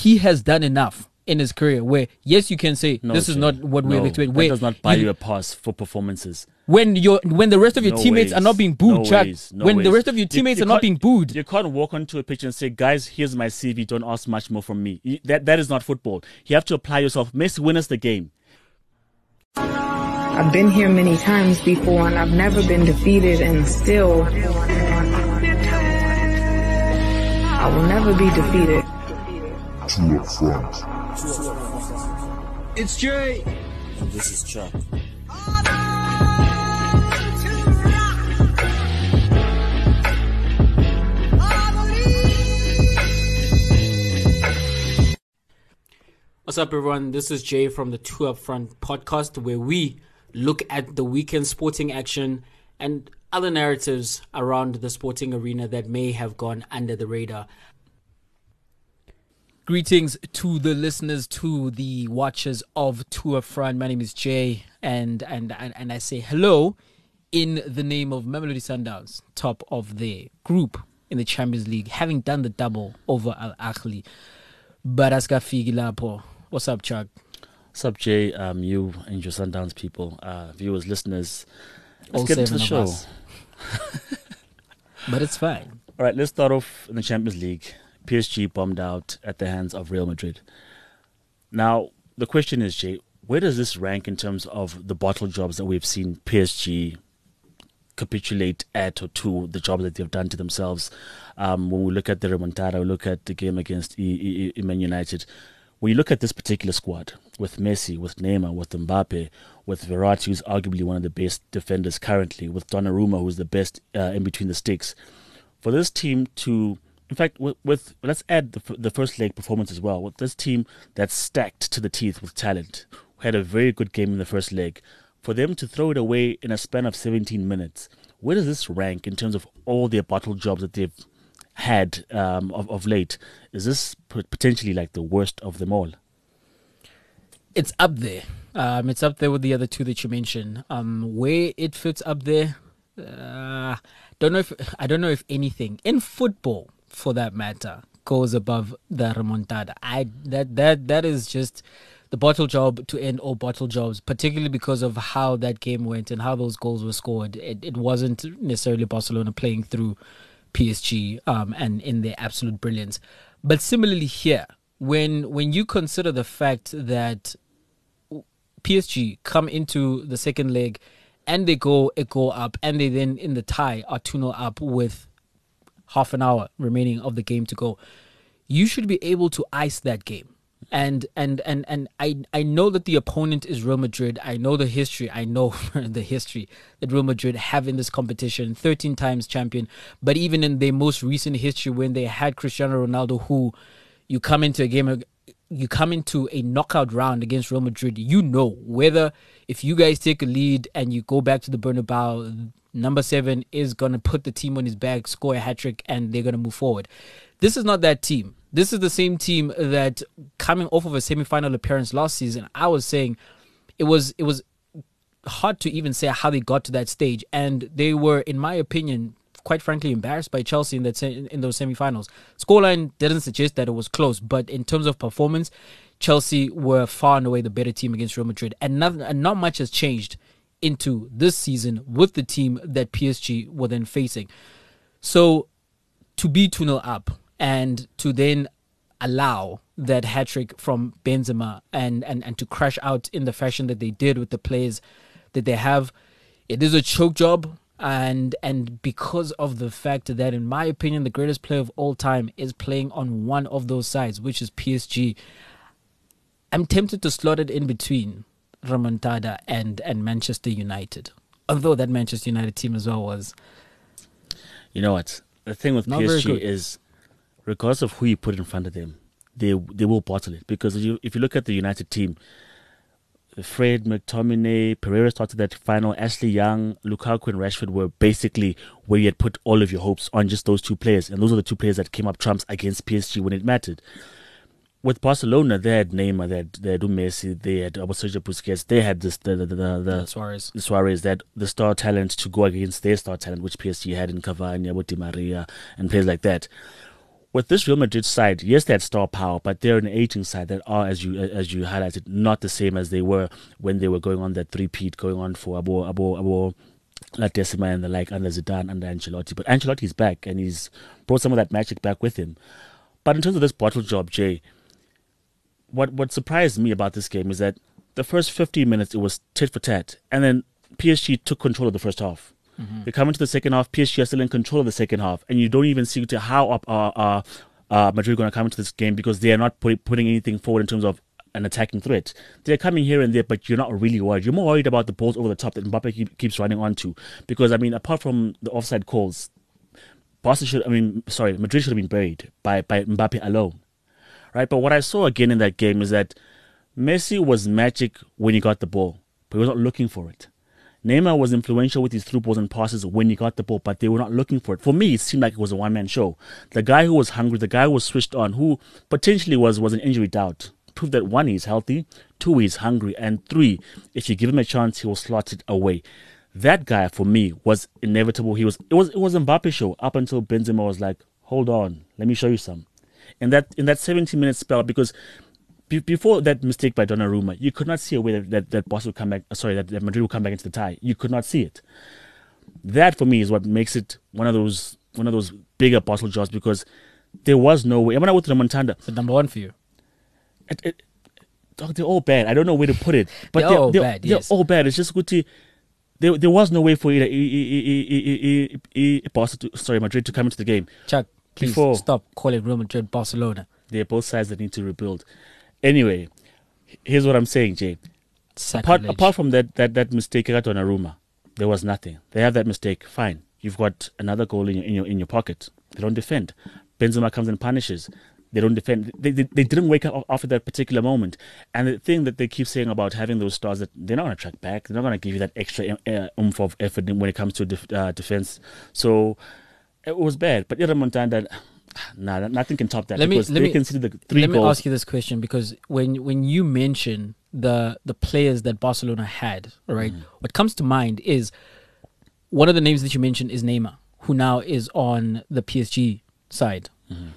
he has done enough in his career where yes you can say No, this is Jay. not what we no, expect That where does not buy you- you a pass for performances. when your when the rest of your No teammates are not being booed No Chuck, ways. No when the rest of your teammates you are not being booed You can't walk onto a pitch and say, "Guys, here's my CV. Don't ask much more from me." You- That that is not football. You have to apply yourself. Messi win us the game. I've been here many times before and I've never been defeated and still I will never be defeated. Two up front. It's Jay. And This is Chuck. What's up, everyone? This is Jay from the Two Up Front podcast, where we look at the weekend sporting action and other narratives around the sporting arena that may have gone under the radar. Greetings to the listeners, to the watchers of Tour Front. My name is Jay, and and and, and I say hello in the name of Mamelodi Sundowns, top of the group in the Champions League, having done the double over Al Ahly. But askafiki lapho. What's up, Chuck? What's up, Jay? Um, you and your Sundowns people, uh, viewers, listeners. Let's All get into the show. But it's fine. All right, let's start off in the Champions League. PSG bombed out at the hands of Real Madrid. Now, the question is, Jay, where does this rank in terms of the bottle jobs that we've seen PSG capitulate at or to the job that they've done to themselves? Um, when we look at the remontada, we look at the game against E- E- Man United. When you look at this particular squad with Messi, with Neymar, with Mbappe, with Verratti, who's arguably one of the best defenders currently, with Donnarumma, who's the best uh, in between the sticks, for this team to, in fact, with, with let's add the, the first leg performance as well. With this team that's stacked to the teeth with talent, who had a very good game in the first leg, for them to throw it away in a span of 17 minutes, where does this rank in terms of all their bottle jobs that they've had um, of, of late? Is this potentially like the worst of them all? It's up there. Um, it's up there with the other two that you mentioned. Um, where it fits up there, uh, don't know if I don't know if anything in football, for that matter, goes above the remontada. I that that that is just the bottle job to end all bottle jobs, particularly because of how that game went and how those goals were scored. It, it wasn't necessarily Barcelona playing through PSG um, and in their absolute brilliance. But similarly here, when when you consider the fact that PSG come into the second leg and they go a goal up and they then in the tie are 2 0 up with half an hour remaining of the game to go. You should be able to ice that game. And and and and I I know that the opponent is Real Madrid. I know the history. I know the history that Real Madrid have in this competition. 13 times champion, but even in their most recent history when they had Cristiano Ronaldo who you come into a game you come into a knockout round against Real Madrid, you know whether if you guys take a lead and you go back to the Bernabeu, number seven is going to put the team on his back, score a hat trick, and they're going to move forward. This is not that team. This is the same team that coming off of a semi-final appearance last season, I was saying it was it was hard to even say how they got to that stage, and they were, in my opinion, quite frankly embarrassed by Chelsea in that in those semi-finals. Scoreline didn't suggest that it was close, but in terms of performance, Chelsea were far and away the better team against Real Madrid, and not, and not much has changed into this season with the team that PSG were then facing. So to be 2 0 up and to then allow that hat trick from Benzema and, and, and to crash out in the fashion that they did with the players that they have, it is a choke job. And and because of the fact that, in my opinion, the greatest player of all time is playing on one of those sides, which is PSG, I'm tempted to slot it in between Remontada and and Manchester United. Although that Manchester United team as well was You know what? The thing with Not PSG is, regardless of who you put in front of them, they they will bottle it. Because if you, if you look at the United team, Fred, McTominay, Pereira started that final. Ashley Young, Lukaku, and Rashford were basically where you had put all of your hopes on just those two players, and those are the two players that came up trumps against PSG when it mattered. With Barcelona, they had Neymar, they had, they had Messi, they had Sergio Busquets, they had this the the the, the, the Suarez. the Suarez that the star talent to go against their star talent, which PSG had in Cavani, with Di Maria, and players like that. with this Real Madrid side, yes, they had star power, but they're an aging side that are, as you as you highlighted, not the same as they were when they were going on that three-peat, going on for Abo Abo Abo La Decima and the like under Zidane, under Ancelotti. But Ancelotti's back and he's brought some of that magic back with him. But in terms of this bottle job, Jay, what what surprised me about this game is that the first 15 minutes it was tit for tat, and then PSG took control of the first half. Mm-hmm. They come into the second half, PSG are still in control of the second half, and you don't even see to how up uh, uh, uh, Madrid going to come into this game because they are not put, putting anything forward in terms of an attacking threat. They're coming here and there, but you're not really worried. You're more worried about the balls over the top that Mbappe keep, keeps running onto. Because I mean, apart from the offside calls, Barca should, I mean, sorry, Madrid should have been buried by by Mbappe alone, right? But what I saw again in that game is that Messi was magic when he got the ball, but he was not looking for it. Neymar was influential with his through balls and passes when he got the ball, but they were not looking for it. For me, it seemed like it was a one man show. The guy who was hungry, the guy who was switched on, who potentially was was an injury doubt, proved that one, he's healthy, two, he's hungry, and three, if you give him a chance, he will slot it away. That guy for me was inevitable. He was it was it was Mbappe show up until Benzema was like, hold on, let me show you some. In that in that 70 minute spell, because before that mistake by Donnarumma, you could not see a way that, that, that Boss would come back, sorry, that, that Madrid would come back into the tie. You could not see it. That for me is what makes it one of those one of those bigger bottle jobs because there was no way. I when I went to the Montanda, the number one for you. It, it, they're all bad. I don't know where to put it, but they're, they're all they're, bad. They're yes. all bad. It's just good to. There, there was no way for either Barca to, sorry Madrid to come into the game. Chuck, please Before- stop calling Real Madrid Barcelona. They're both sides that need to rebuild. Anyway, here's what I'm saying, Jay. Apart, apart from that, that, that mistake at Donnarumma, there was nothing. They have that mistake, fine. You've got another goal in your, in your, in your pocket. They don't defend. Benzema comes and punishes. They don't defend. They, they, they didn't wake up after that particular moment. And the thing that they keep saying about having those stars, that they're not going to track back. They're not going to give you that extra uh, oomph of effort when it comes to def, uh, defense. So it was bad. But Ira Montanda, nah, nothing can top that Let me- because let they me- consider the three Let me ask you this question because when when you mention the the players that Barcelona had, right, Mm. what comes to mind is one of the names that you mentioned is Neymar, who now is on the PSG side. Mm-hmm.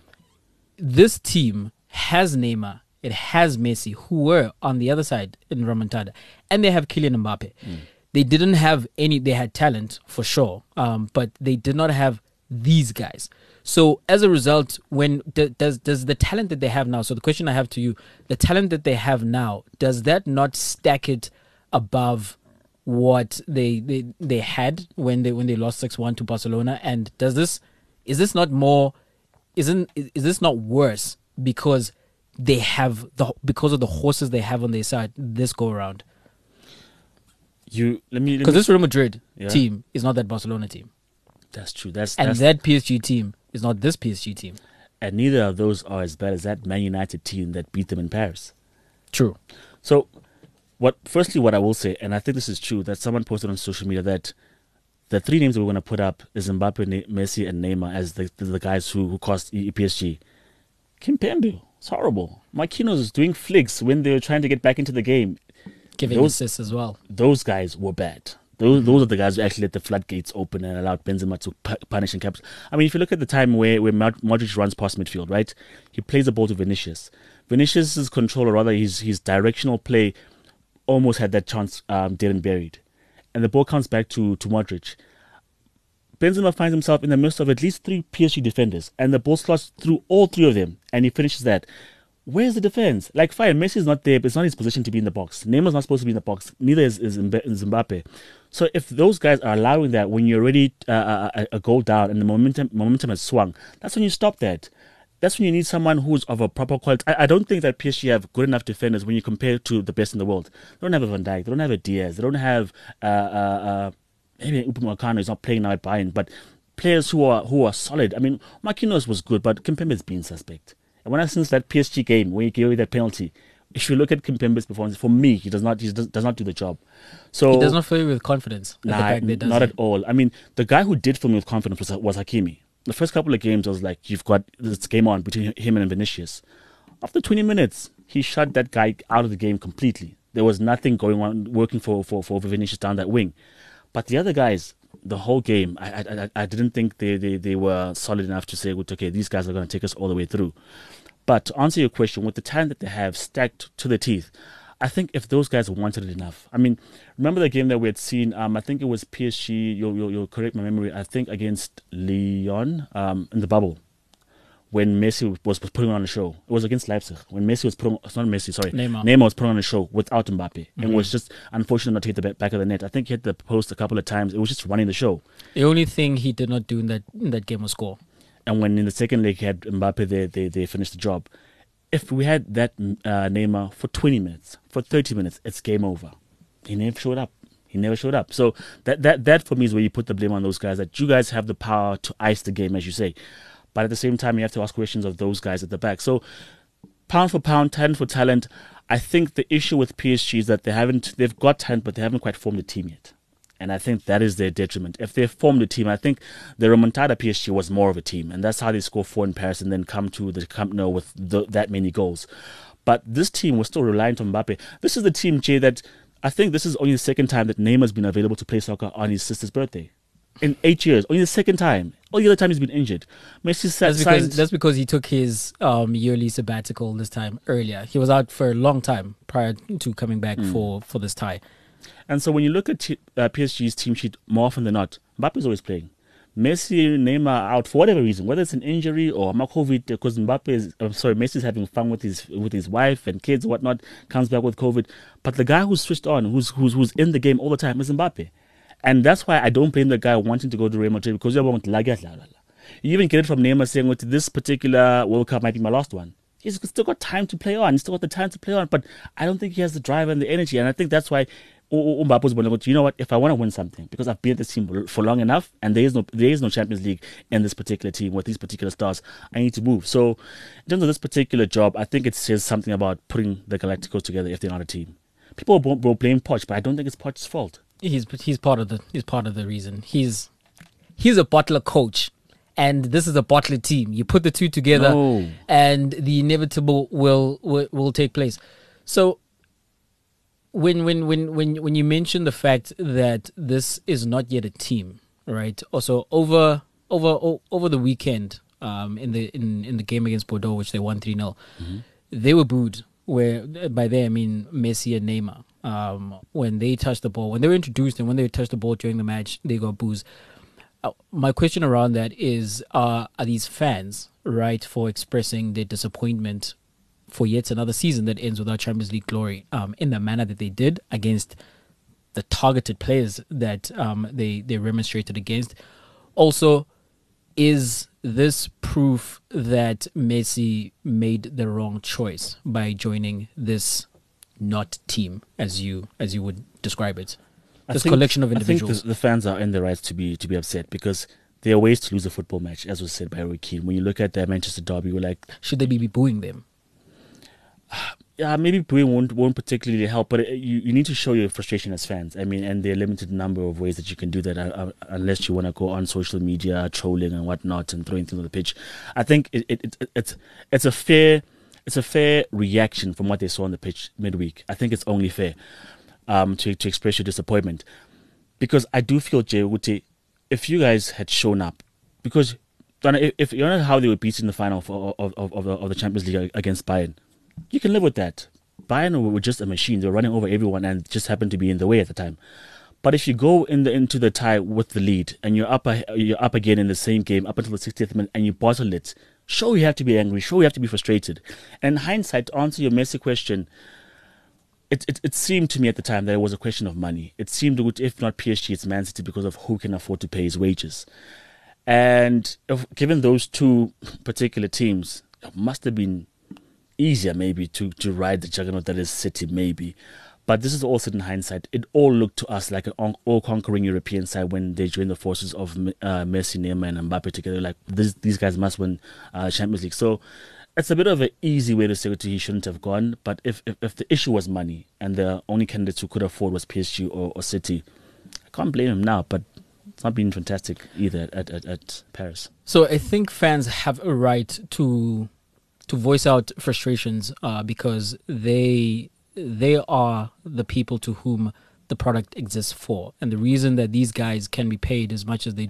This team has Neymar, it has Messi, who were on the other side in Remontada, and they have Kylian Mbappe. Mm. They didn't have any. They had talent for sure, um, but they did not have these guys. So as a result, when does does the talent that they have now? So the question I have to you, the talent that they have now, does that not stack it above what they they, they had when they when they lost six one to Barcelona? And does this is this not more? Isn't is this not worse because they have the because of the horses they have on their side this go around? you let me, Because this Real Madrid Yeah. team is not that Barcelona team, that's true. That's and that's that PSG team is not this PSG team. and neither of those are as bad as that Man United team that beat them in Paris. True. So, what? Firstly, what I will say, and I think this is true, that someone posted on social media that the three names that we're going to put up is Mbappe, Messi, and Neymar as the the, the guys who who cost PSG. Kimpembe, it's horrible. Marquinhos is doing flicks when they were trying to get back into the game. Giving Those- assists as well. Those guys were bad. Those, those are the guys who actually let the floodgates open and allowed Benzema to pu- punish and cap. I mean, if you look at the time where, where Modric runs past midfield, right? He plays the ball to Vinicius. Vinicius' control, or rather his, his directional play, almost had that chance um, dead and buried. And the ball comes back to, to Modric. Benzema finds himself in the midst of at least three PSG defenders, and the ball slots through all three of them, and he finishes that. Where's the defense? Like, fine, Messi's not there, but it's not his position to be in the box. Neymar's not supposed to be in the box. Neither is, is is Mbappe. So if those guys are allowing that when you're already uh, a, a goal down and the momentum momentum has swung, that's when you stop that. That's when you need someone who's of a proper quality. I, I don't think that PSG have good enough defenders when you compare to the best in the world. They don't have a Van Dijk. They don't have a Dias. They don't have uh, uh, uh, maybe Upamecano is not playing now at Bayern, but players who are who are solid. I mean, Marquinhos was good, but Kimpembe's been suspect. And when I since that PSG game when he gave away that penalty, if you look at Kimpembe's performance, for me, he does not he does, does not do the job. So He does not fill you with confidence. Nah, back there, not he? at all. I mean, the guy who did fill me with confidence was, was Hakimi. The first couple of games, I was like, you've got this game on between him and Vinicius. After 20 minutes, he shut that guy out of the game completely. There was nothing going on, working for, for, for Vinicius down that wing. But the other guys, the whole game, I I, I, I didn't think they, they, they were solid enough to say, okay, these guys are going to take us all the way through. But to answer your question, with the talent that they have stacked to the teeth, I think if those guys wanted it enough, I mean, remember the game that we had seen? Um, I think it was PSG. You'll, you'll, you'll correct my memory. I think against Lyon um, in the bubble when Messi was, was putting on a show. It was against Leipzig when Messi was putting. It's not Messi, sorry. Neymar. Neymar was putting on a show without Mbappe, Mm-hmm. and was just unfortunate not to hit the back of the net. I think he hit the post a couple of times. It was just running the show. The only thing he did not do in that in that game was score. And when in the second leg he had Mbappe there, they, they finished the job. If we had that uh, Neymar for 20 minutes, for 30 minutes, it's game over. He never showed up. He never showed up. So that, that, that for me is where you put the blame on those guys, that you guys have the power to ice the game, as you say. But at the same time, you have to ask questions of those guys at the back. So pound for pound, talent for talent, I think the issue with PSG is that they haven't, they've got talent, but they haven't quite formed a team yet. And I think that is their detriment. If they formed a team, I think the Remontada PSG was more of a team. And that's how they score four in Paris and then come to the Camp Nou with the, that many goals. But this team was still reliant on Mbappe. This is the team, Jay, that I think this is only the second time that Neymar's been available to play soccer on his sister's birthday. In eight years, only the second time. All the other time he's been injured. Messi That's signed, because that's because he took his um, yearly sabbatical this time earlier. He was out for a long time prior to coming back Hmm. for for this tie. And so when you look at t- uh, PSG's team sheet, more often than not, Mbappe's always playing. Messi, Neymar out for whatever reason, whether it's an injury or COVID, because Mbappe is, I'm sorry, Messi's having fun with his with his wife and kids, and whatnot, comes back with COVID. But the guy who's switched on, who's who's who's in the game all the time, is Mbappe, and that's why I don't blame the guy wanting to go to Real Madrid because you want to You even get it from Neymar saying, "Well, this particular World Cup might be my last one." He's still got time to play on. He's still got the time to play on, but I don't think he has the drive and the energy, and I think that's why U- U- Mbappe's going to. You know what? If I want to win something, because I've been at this team for- for long enough, and there is no there is no Champions League in this particular team with these particular stars, I need to move. So, in terms of this particular job, I think it says something about putting the Galacticos together if they're not a team. People will, will blame Poch, but I don't think it's Poch's fault. He's he's part of the he's part of the reason. He's he's a bottler coach, and this is a bottler team. You put the two together, No. and the inevitable will, will will take place. So when when when when when you mention the fact that this is not yet a team, right? Also over over over the weekend, um, in the in in the game against Bordeaux, which they won three 0 they were booed. Where by they I mean Messi and Neymar. Um, when they touched the ball, when they were introduced, and when they touched the ball during the match, they got boos. Uh, my question around that is: uh, Are these fans right for expressing their disappointment for yet another season that ends without Champions League glory um, in the manner that they did against the targeted players that um, they they remonstrated against. Also, is this proof that Messi made the wrong choice by joining this not team, as you as you would describe it? I This think- collection of individuals. I think the, the fans are in the right to be to be upset because there are ways to lose a football match, as was said by Keane. When you look at the Manchester derby, we're like, Should they be booing them? Yeah, maybe booing won't won't particularly help, but it, you you need to show your frustration as fans. I mean, and there are limited number of ways that you can do that, uh, uh, unless you want to go on social media trolling and whatnot and throwing things on the pitch. I think it, it, it it's it's a fair it's a fair reaction from what they saw on the pitch midweek. I think it's only fair um, to to express your disappointment because I do feel Jay if you guys had shown up, because if, if you know how they were beaten in the final of, of, of, of the Champions League against Bayern, you can live with that. Bayern were just a machine; they were running over everyone and just happened to be in the way at the time. But if you go in the, into the tie with the lead and you're up you're up again in the same game up until the 60th minute and you bottle it, sure you have to be angry, sure you have to be frustrated. And in hindsight, to answer your Messi question, it, it, it seemed to me at the time that it was a question of money. It seemed, that if not PSG, it's Man City because of who can afford to pay his wages. And if, given those two particular teams, it must have been easier maybe to, to ride the juggernaut that is City, maybe. But this is also in hindsight. It all looked to us like an all conquering European side when they joined the forces of uh, Messi, Neymar, and Mbappe together. Like this, these guys must win uh, Champions League. So it's a bit of an easy way to say he shouldn't have gone. But if, if, if the issue was money and the only candidates who could afford was PSG or, or City, I can't blame him now. But it's not been fantastic either at, at, at Paris. So I think fans have a right to to voice out frustrations uh, because they they are the people to whom the product exists for, and the reason that these guys can be paid as much as they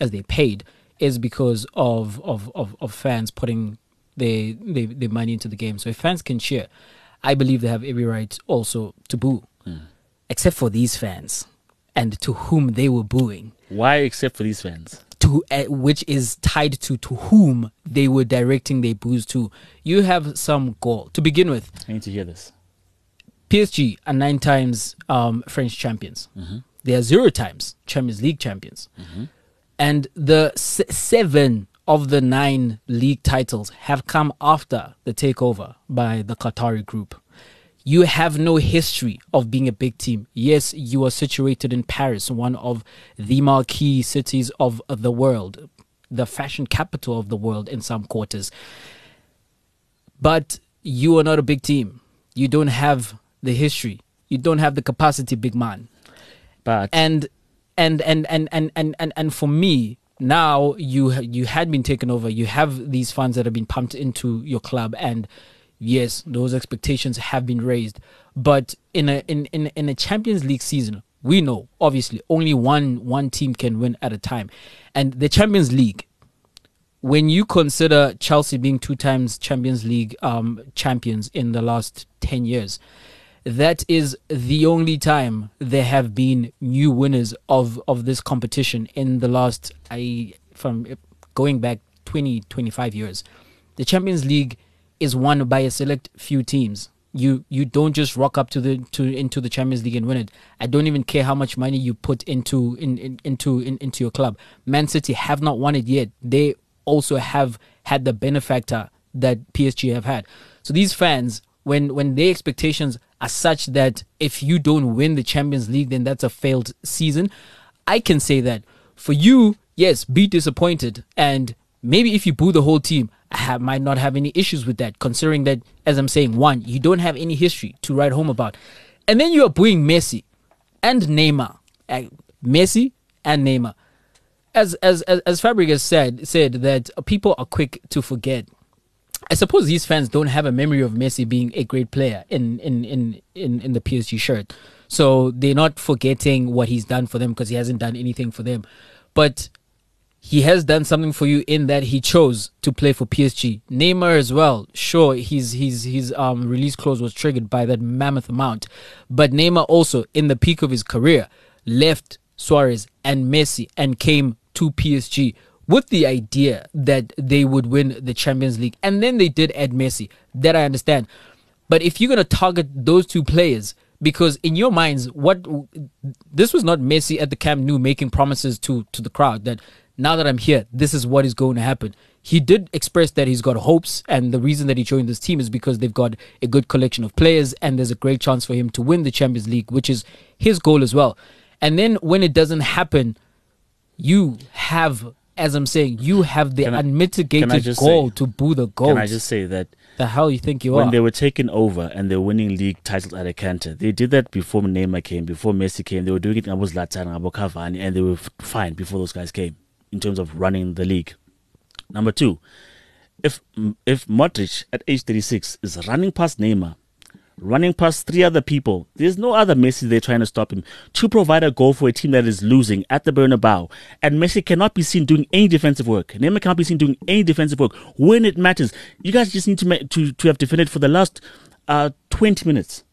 as they paid is because of of of, of fans putting their, their their money into the game. So if fans can cheer, I believe they have every right also to boo, except for these fans and to whom they were booing Why, except for these fans? To uh, which is tied to to whom they were directing their boos to. You have some goal to begin with. I need to hear this. PSG are nine times um, French champions. They are zero times Champions League champions, and the s- seven of the nine league titles have come after the takeover by the Qatari group. You have no history of being a big team. Yes, you are situated in Paris, one of the marquee cities of the world, the fashion capital of the world in some quarters. But you are not a big team. You don't have the history. You don't have the capacity, big man But and and and and and and and, and for me now you you had been taken over you have these funds that have been pumped into your club and yes those expectations have been raised but in a in in, in a champions league season we know obviously only one one team can win at a time and the champions league when you consider Chelsea being two times Champions League um, champions in the last 10 years, that is the only time there have been new winners of, of this competition in the last, I from going back 20, 25 years. The Champions League is won by a select few teams. You you don't just rock up to the to into the Champions League and win it. I don't even care how much money you put into in, in into in, into your club. Man City have not won it yet. They also have had the benefactor that PSG have had. So these fans, when when their expectations are such that if you don't win the Champions League, then that's a failed season. I can say that for you, yes, be disappointed, and maybe if you boo the whole team, have, might not have any issues with that, considering that, as I'm saying, one, you don't have any history to write home about, and then you are booing Messi and Neymar, Uh, Messi and Neymar. As as as, as Fabregas said said that people are quick to forget. I suppose these fans don't have a memory of Messi being a great player in in in in, in the PSG shirt, so they're not forgetting what he's done for them because he hasn't done anything for them, but he has done something for you in that he chose to play for PSG. Neymar as well. Sure, his his his um release clause was triggered by that mammoth amount, but Neymar also in the peak of his career left Suarez and Messi and came to PSG with the idea that they would win the Champions League, and then they did add Messi. That I understand, but if you're gonna target those two players. Because in your minds, what this was not Messi at the Camp Nou making promises to to the crowd that now that I'm here, this is what is going to happen. He did express that he's got hopes, and the reason that he joined this team is because they've got a good collection of players, and there's a great chance for him to win the Champions League, which is his goal as well. And then when it doesn't happen, you have, as I'm saying, you have the Can unmitigated I goal say- to boo the goal. can I just say that the hell you think you when are? When they were taken over and they were winning league titles at a canter, they did that before Neymar came, before Messi came. They were doing it in Abu Zlatan, Abu Cavani, and they were fine before those guys came in terms of running the league. Number two, if if Modric at age 36 is running past Neymar, running past three other people, there's no other Messi there trying to stop him to provide a goal for a team that is losing at the Bernabeu. And Messi cannot be seen doing any defensive work. Neymar cannot be seen doing any defensive work when it matters. You guys just need to to to have defended for the last uh 20 minutes.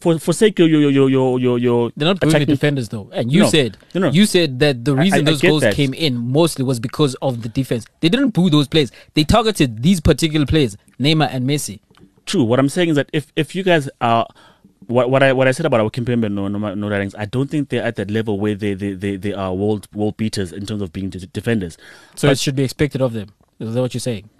For forsake your your your your your your They're not attacking- defenders though, and you No, said no, no. you said that the reason I- I those goals that. came in mostly was because of the defense. They didn't boo those players. They targeted these particular players, Neymar and Messi. True. What I'm saying is that if if you guys are what what I what I said about our Kimpembe no no no writings, I don't think they're at that level where they they, they, they are world world beaters in terms of being defenders. So But- it should be expected of them. Is that what you're saying?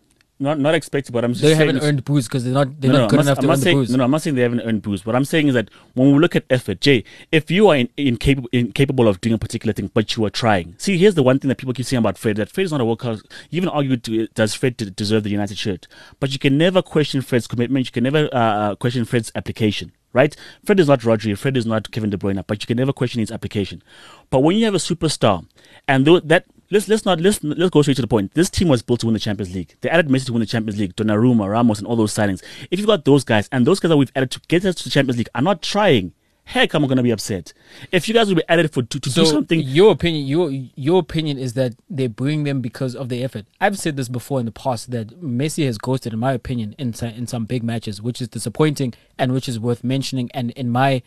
Not not expected, but I'm just They haven't earned boos because they're not they're no, not no, good I'm enough not, I'm earn not the saying, boos. No, no, I'm not saying they haven't earned boost. What I'm saying is that when we look at effort, Jay, if you are in, incapable, incapable of doing a particular thing, but you are trying. See, here's the one thing that people keep saying about Fred, that Fred is not a class. You even argue, to, does Fred de- deserve the United shirt? But you can never question Fred's commitment. You can never uh, uh, question Fred's application. Right? Fred is not Rodri. Fred is not Kevin De Bruyne. But you can never question his application. But when you have a superstar, and though that let's let's not let's let's go straight to the point. This team was built to win the Champions League. They added Messi to win the Champions League, Donnarumma, Ramos, and all those signings. If you've got those guys and those guys that we've added to get us to the Champions League are not trying, heck, I'm to be upset. If you guys will be added for to, to So do something, your opinion, your your opinion is that they bring them because of the effort. I've said this before in the past that Messi has ghosted, in my opinion, in in some big matches, which is disappointing and which is worth mentioning. And in my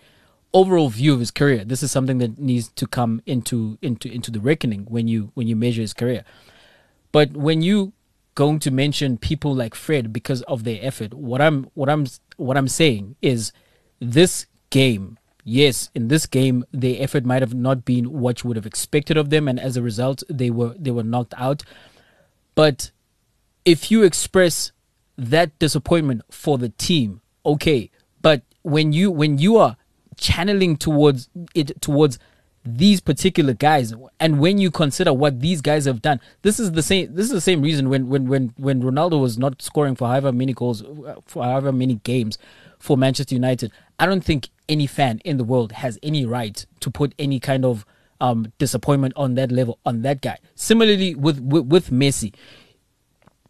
overall view of his career, this is something that needs to come into into into the reckoning when you when you measure his career. But when you going to mention people like Fred because of their effort, what I'm what I'm what I'm saying is this game, yes, in this game their effort might have not been what you would have expected of them, and as a result they were they were knocked out. But if you express that disappointment for the team, okay. But when you when you are channeling towards it towards these particular guys. And when you consider what these guys have done this is the same this is the same reason when when when when Ronaldo was not scoring for however many goals for however many games for Manchester United I don't think any fan in the world has any right to put any kind of um disappointment on that level on that guy. Similarly with with, with Messi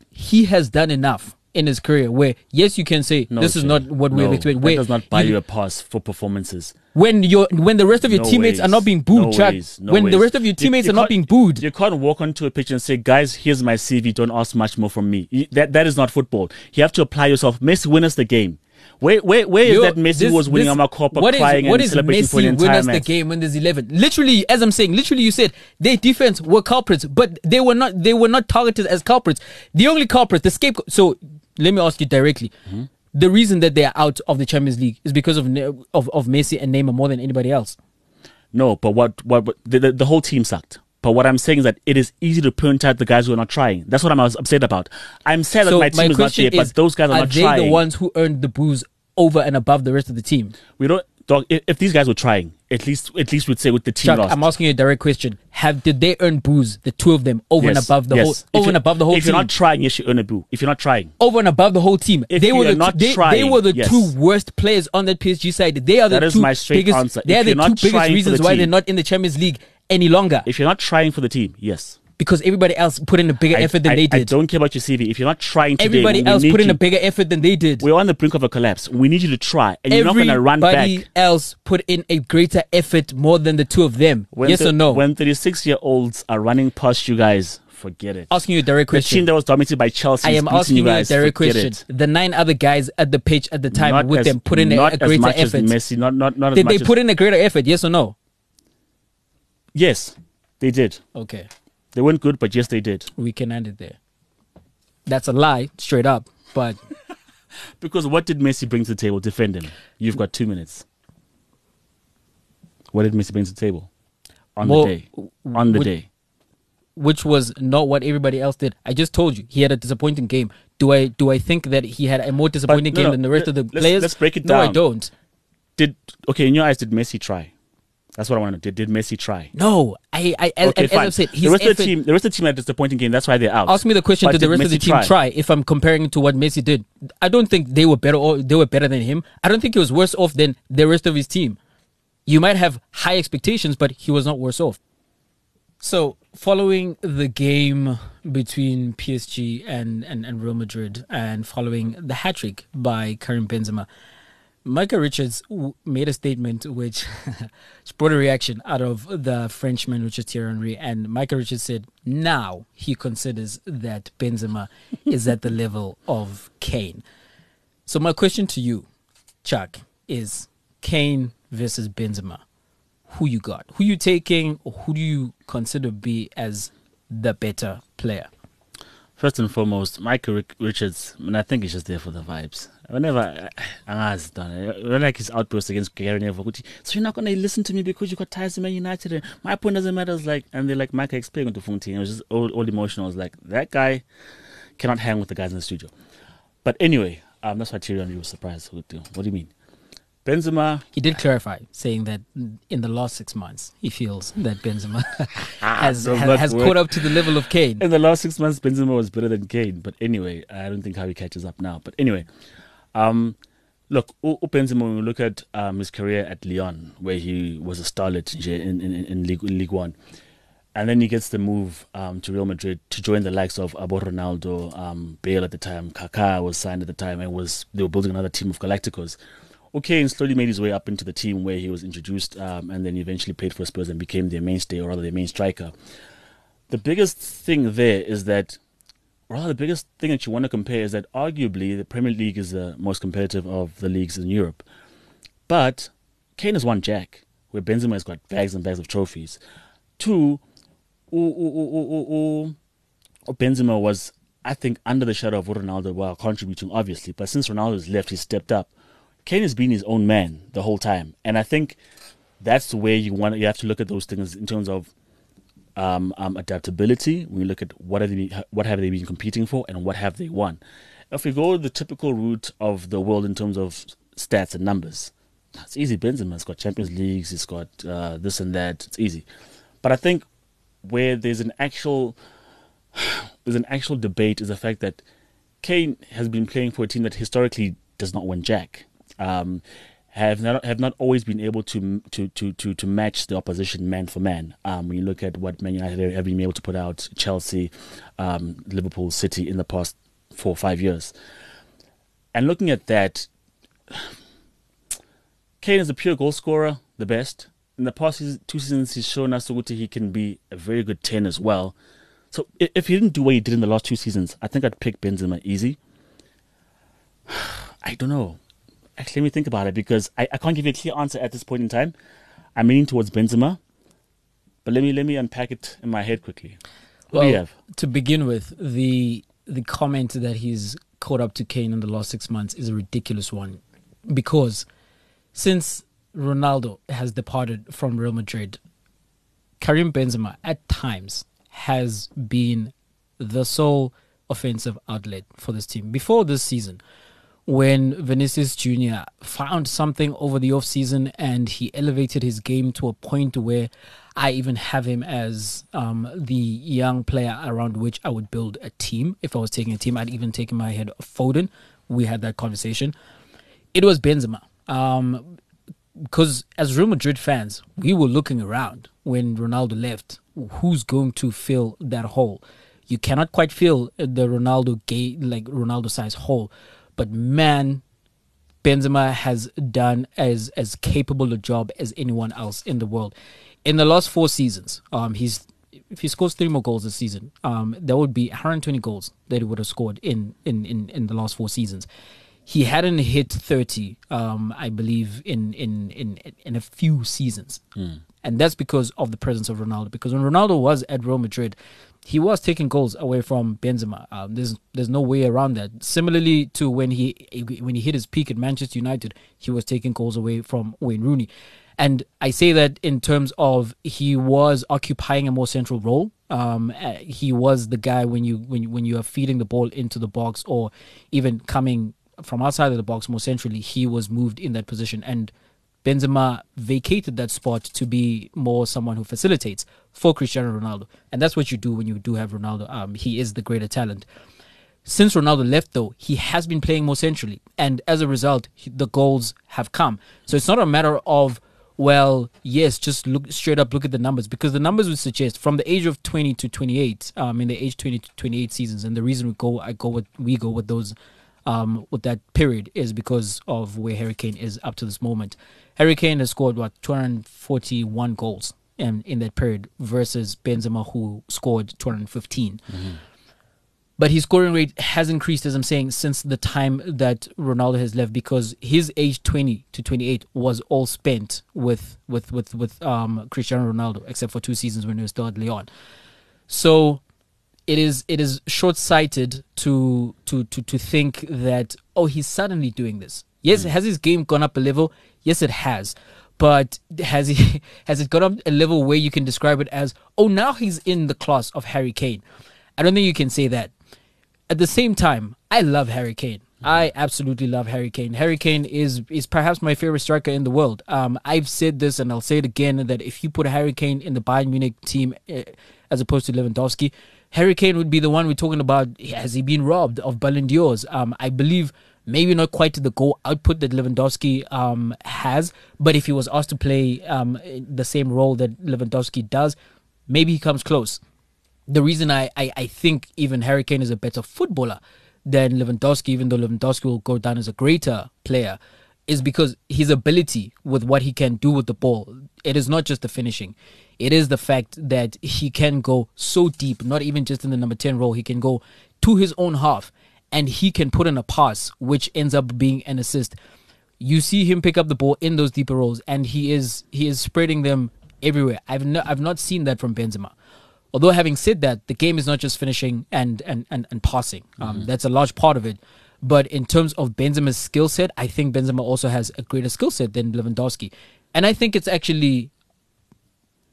he has done enough in his career where yes you can say no, this is not what we no, expect That where does not buy you- you a pass for performances. when your when the rest of your No teammates are not being booed, ways. When the rest of your teammates you are not being booed. You can't walk onto a pitch and say, "Guys, here's my CV. Don't ask much more from me." You- That that is not football. You have to apply yourself. Messi win us the game. Where where where is Yo, that Messi this- who was winning this- Ama Copa what is- crying what and is celebrating for Messi win entire us the match? game when there's 11 literally as i'm saying literally you said their defense were culprits but they were not they were not targeted as culprits the only culprit the scapegoat so let me ask you directly Mm-hmm. the reason that they're out of the champions league is because of of, of messi and neymar more than anybody else No, but what what what- the, the, the whole team sucked. But what I'm saying is that it is easy to point out the guys who are not trying. That's what I'm upset about. I'm sad so that my team is not there, but those guys are, are not they trying. the ones who earned the boos over and above the rest of the team we don't. Dog, if, if these guys were trying, at least at least we'd say with the team Chuck, lost. I'm asking you a direct question. Have did they earn boos, the two of them, over and above the yes. whole If over and above the whole If team? you're not trying, yes, you earn a boo. If you're not trying, over and above the whole team. If they were the not they, they were the yes. two worst players on that PSG side. They are the That is two my straight biggest. answer. They are the two biggest reasons the why they're not in the Champions League any longer. if you're not trying for the team, yes. Because everybody else put in a bigger I, effort than I- they did. I don't care about your CV. If you're not trying today, Everybody else put in you. a bigger effort than they did. We're on the brink of a collapse. We need you to try, and you're not going to run back. Everybody else put in a greater effort more than the two of them. When yes the- or no? When 36 year olds are running past you guys, forget it. asking you a direct The team that was dominated by Chelsea. I am asking you you a direct question. it. The nine other guys at the pitch at the time Not with as- them put in a, a greater effort. Messi. Not not not as Did they put in a greater effort? Yes or no? Yes, they did. Okay, They weren't good, but yes, they did. we can end it there. That's a lie, straight up. But Because what did Messi bring to the table? Defend him. You've got two minutes. What did Messi bring to the table? On Well, the day. On the day. which was not what everybody else did. I just told you he had a disappointing game. Do I do I think that he had a more disappointing no, game no, than the rest of the let's- players? let's break it No, I don't. Did okay in your eyes? Did Messi try? That's what I want to know. Did, did Messi try? No, I I as, Okay, as fine. I've said, the rest of the team, the rest of the team had a disappointing game. That's why they're out. Ask me the question: But Did the rest of the Messi team try? If I'm comparing to what Messi did, I don't think they were better. Or they were better than him. I don't think he was worse off than the rest of his team. You might have high expectations, but he was not worse off. So, following the game between PSG and, and, and Real Madrid, and following the hat trick by Karim Benzema, Micah Richards made a statement which, brought a reaction out of the Frenchman, Richard Thierry. And Michael Richards said now he considers that Benzema is at the level of Kane. So, my question to you, Chuck, is Kane versus Benzema. Who you got? Who you taking, or who do you consider be as the better player? First and foremost, Michael Richards, mean, I think he's just there for the vibes. Whenever Anga's done it, I like his outburst against Gary Neville. So you're not gonna listen to me because you got ties to Man United. And my point doesn't matter. It's like, and they're like, Micah explaining to Fontaine. It was just all, all emotional. I was like, that guy cannot hang with the guys in the studio. But anyway, um, that's why Thierry Henry was surprised. What do you mean? Benzema, He did clarify, saying that in the last six months, he feels that Benzema ah, has has, has caught up to the level of Kane. in the last six months, Benzema was better than Kane. But anyway, I don't think how he catches up now. But anyway, um, look, Benzema, when we look at um, his career at Lyon, where he was a starlet in, in, in, League, in League One, and then he gets the move um, to Real Madrid to join the likes of Abo Ronaldo, um, Bale at the time, Kaká was signed at the time, and was they were building another team of Galacticos. Kane slowly made his way up into the team where he was introduced um, and then eventually played for Spurs and became their mainstay or rather their main striker. The biggest thing there is that, rather, the biggest thing that you want to compare is that arguably the Premier League is the most competitive of the leagues in Europe. But Kane has won Jack, where Benzema has got bags and bags of trophies. Two, ooh, ooh, ooh, Benzema was, I think, under the shadow of Ronaldo while contributing, obviously. But since Ronaldo's left, he stepped up. Kane has been his own man the whole time, and I think that's the way you want. You have to look at those things in terms of um, um, adaptability. When you look at what have they what have they been competing for, and what have they won. If we go the typical route of the world in terms of stats and numbers, it's easy. Benzema's got Champions Leagues, he's got uh, this and that. It's easy, but I think where there's an actual there's an actual debate is the fact that Kane has been playing for a team that historically does not win Jack. Um, have not have not always been able to to to to, to match the opposition man for man. Um, when you look at what Man United have been able to put out, Chelsea, um, Liverpool, City in the past four or five years, and looking at that, Kane is a pure goal scorer, the best. In the past two seasons, he's shown us that he can be a very good ten as well. So if he didn't do what he did in the last two seasons, I think I'd pick Benzema easy. I don't know. Actually, let me think about it because I, I can't give you a clear answer at this point in time. I'm leaning towards Benzema, but let me let me unpack it in my head quickly. What well, do you have? To begin with, the the comment that he's caught up to Kane in the last six months is a ridiculous one, because since Ronaldo has departed from Real Madrid, Karim Benzema at times has been the sole offensive outlet for this team. Before this season, when Vinicius Jr. found something over the offseason and he elevated his game to a point where I even have him as um, the young player around which I would build a team. If I was taking a team, I'd even take my head Foden. We had that conversation. It was Benzema. Um, because as Real Madrid fans, we were looking around when Ronaldo left. Who's going to fill that hole? You cannot quite fill the Ronaldo gay like Ronaldo size hole but man, Benzema has done as as capable a job as anyone else in the world. In the last four seasons, um, he's if he scores three more goals this season, um, there would be 120 goals that he would have scored in in in, in the last four seasons. He hadn't hit 30, um, I believe, in in in in a few seasons, mm. and that's because of the presence of Ronaldo. Because when Ronaldo was at Real Madrid, he was taking goals away from Benzema. Um, there's there's no way around that. Similarly to when he when he hit his peak at Manchester United, he was taking goals away from Wayne Rooney. And I say that in terms of he was occupying a more central role. Um, uh, he was the guy when you when when you are feeding the ball into the box or even coming from outside of the box more centrally, he was moved in that position. And Benzema vacated that spot to be more someone who facilitates for Cristiano Ronaldo. And that's what you do when you do have Ronaldo. Um, he is the greater talent. Since Ronaldo left, though, he has been playing more centrally. And as a result, he, the goals have come. So it's not a matter of, well, yes, just look straight up, look at the numbers, because the numbers would suggest from the age of 20 to 28, um, in the age 20 to 28 seasons, and the reason we go, I go with, we go with those, um, with that period is because of where Harry Kane is up to this moment. Harry Kane has scored what 241 goals in, in that period versus Benzema who scored 215. Mm-hmm. But his scoring rate has increased, as I'm saying, since the time that Ronaldo has left, because his age 20 to 28 was all spent with with with with um, Cristiano Ronaldo, except for two seasons when he was still at Lyon. So it is it is short sighted to to to to think that oh he's suddenly doing this. Yes, mm. has his game gone up a level? Yes, it has. But has he has it gone up a level where you can describe it as, oh, now he's in the class of Harry Kane? I don't think you can say that. At the same time, I love Harry Kane. I absolutely love Harry Kane. Harry Kane is is perhaps my favorite striker in the world. Um, I've said this and I'll say it again that if you put Harry Kane in the Bayern Munich team uh, as opposed to Lewandowski, Harry Kane would be the one we're talking about. Has he been robbed of Ballon d'Ors? Um, I believe maybe not quite to the goal output that Lewandowski um, has, but if he was asked to play um, the same role that Lewandowski does, maybe he comes close. The reason I, I, I think even Harry Kane is a better footballer than Lewandowski, even though Lewandowski will go down as a greater player, is because his ability with what he can do with the ball. It is not just the finishing. It is the fact that he can go so deep, not even just in the number 10 role. He can go to his own half and he can put in a pass, which ends up being an assist. You see him pick up the ball in those deeper roles, and he is he is spreading them everywhere. I've no, I've not seen that from Benzema. Although having said that, the game is not just finishing and and and, and passing. Um, That's a large part of it. But in terms of Benzema's skill set, I think Benzema also has a greater skill set than Lewandowski, and I think it's actually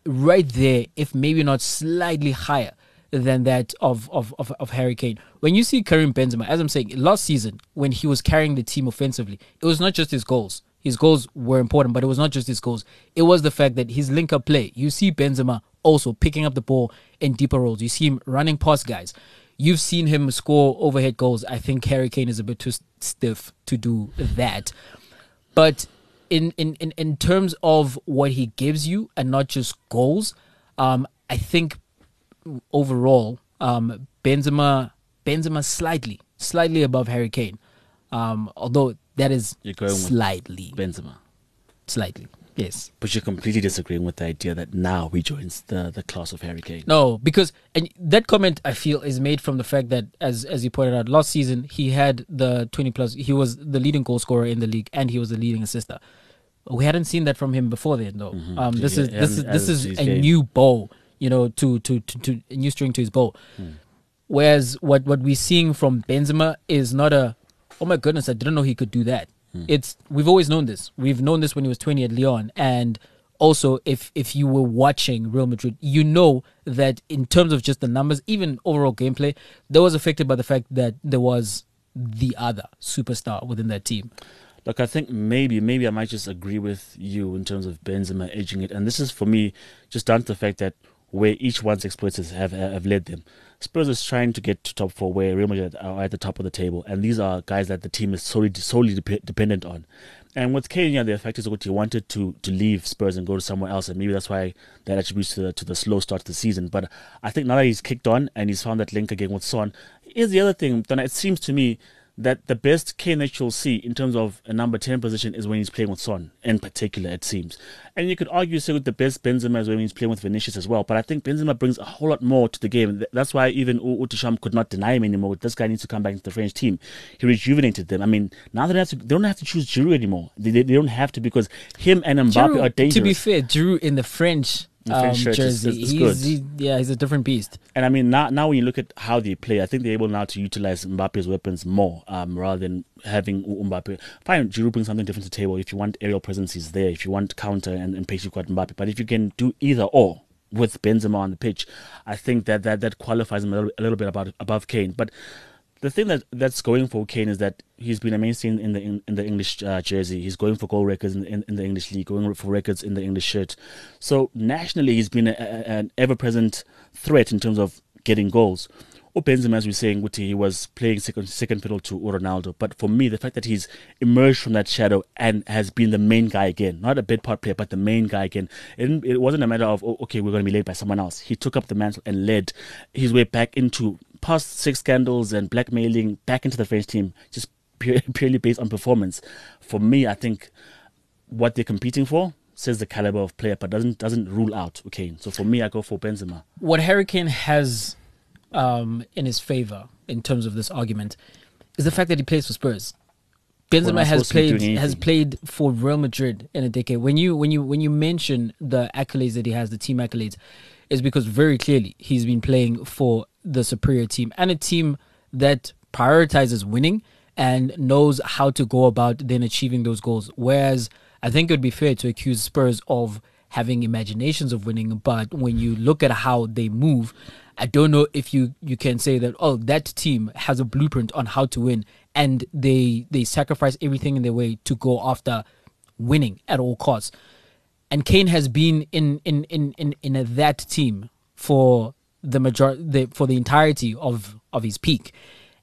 right there, if maybe not slightly higher than that of, of, of, of Harry Kane. When you see Karim Benzema, as I'm saying, last season when he was carrying the team offensively, it was not just his goals. His goals were important, but it was not just his goals. It was the fact that his link up play. You see Benzema also picking up the ball in deeper roles. You see him running past guys. You've seen him score overhead goals. I think Harry Kane is a bit too stiff to do that. But in, in, in, in terms of what he gives you and not just goals, um, I think overall, um, Benzema Benzema slightly slightly above Harry Kane. Um, although that is You're going with slightly Benzema. slightly. Yes. But you're completely disagreeing with the idea that now he joins the, the class of Harry Kane. No, because and that comment I feel is made from the fact that as as you pointed out, last season he had the twenty plus. He was the leading goal scorer in the league, and he was the leading assister. We hadn't seen that from him before then, though. Um, this Yeah, is this is this is a game. new bow, you know, to to to, to a new string to his bow. Whereas what what we're seeing from Benzema is not a, oh my goodness, I didn't know he could do that. It's we've always known this. We've known this when he was twenty at Lyon, and also if if you were watching Real Madrid, you know that in terms of just the numbers, even overall gameplay, that was affected by the fact that there was the other superstar within that team. Look, I think maybe, maybe I might just agree with you in terms of Benzema edging it, and this is for me just down to the fact that where each one's exploits have have led them. Spurs is trying to get to top four, where Real Madrid are at the top of the table, and these are guys that the team is solely solely dep- dependent on. And with Kane, yeah, the fact is what he wanted to to leave Spurs and go to somewhere else, and maybe that's why that attributes to the, to the slow start to the season. But I think now that he's kicked on and he's found that link again with Son, here's the other thing. It seems to me that the best Kane that you'll see in terms of a number 10 position is when he's playing with Son, in particular, it seems. And you could argue, say, with the best Benzema is when he's playing with Vinicius as well. But I think Benzema brings a whole lot more to the game. That's why even Utisham could not deny him anymore. This guy needs to come back into the French team. He rejuvenated them. I mean, now they don't have to, they don't have to choose Giroud anymore. They, they, they don't have to because him and Mbappe Giroud, are dangerous. to be fair, Giroud in the French, um, shirt is- jersey, is- is he's, good. he- yeah, he's a different beast. And I mean, now now when you look at how they play, I think they're able now to utilize Mbappe's weapons more, um, rather than having Mbappe. Fine, Giroud brings something different to the table. If you want aerial presence, he's there. If you want counter and, and pace, you've got Mbappe. But if you can do either or with Benzema on the pitch, I think that that, that qualifies him a little, a little bit about, above Kane. But the thing that that's going for Kane is that he's been a mainstay in the in, in the English uh, jersey. He's going for goal records in, in, in the English league, going for records in the English shirt. So nationally, he's been a, a, an ever-present threat in terms of getting goals. Or Benzema, as we're saying, he was playing second second fiddle to Ronaldo. But for me, the fact that he's emerged from that shadow and has been the main guy again, not a bit part player, but the main guy again, it, it wasn't a matter of, oh, okay, we're going to be led by someone else. He took up the mantle and led his way back into past six scandals and blackmailing back into the French team, just purely based on performance. For me, I think what they're competing for says the caliber of player, but doesn't doesn't rule out Kane. So for me, I go for Benzema. what Harry Kane has um, in his favor in terms of this argument is the fact that he plays for Spurs. Benzema has supposed to be played has played for Real Madrid in a decade. When you when you when you mention the accolades that he has, the team accolades, is because very clearly he's been playing for the superior team and a team that prioritizes winning and knows how to go about then achieving those goals. Whereas I think it would be fair to accuse Spurs of having imaginations of winning, but when you look at how they move, I don't know if you you can say that oh that team has a blueprint on how to win and they they sacrifice everything in their way to go after winning at all costs. And Kane has been in in in in, in a, that team for the major the, for the entirety of of his peak,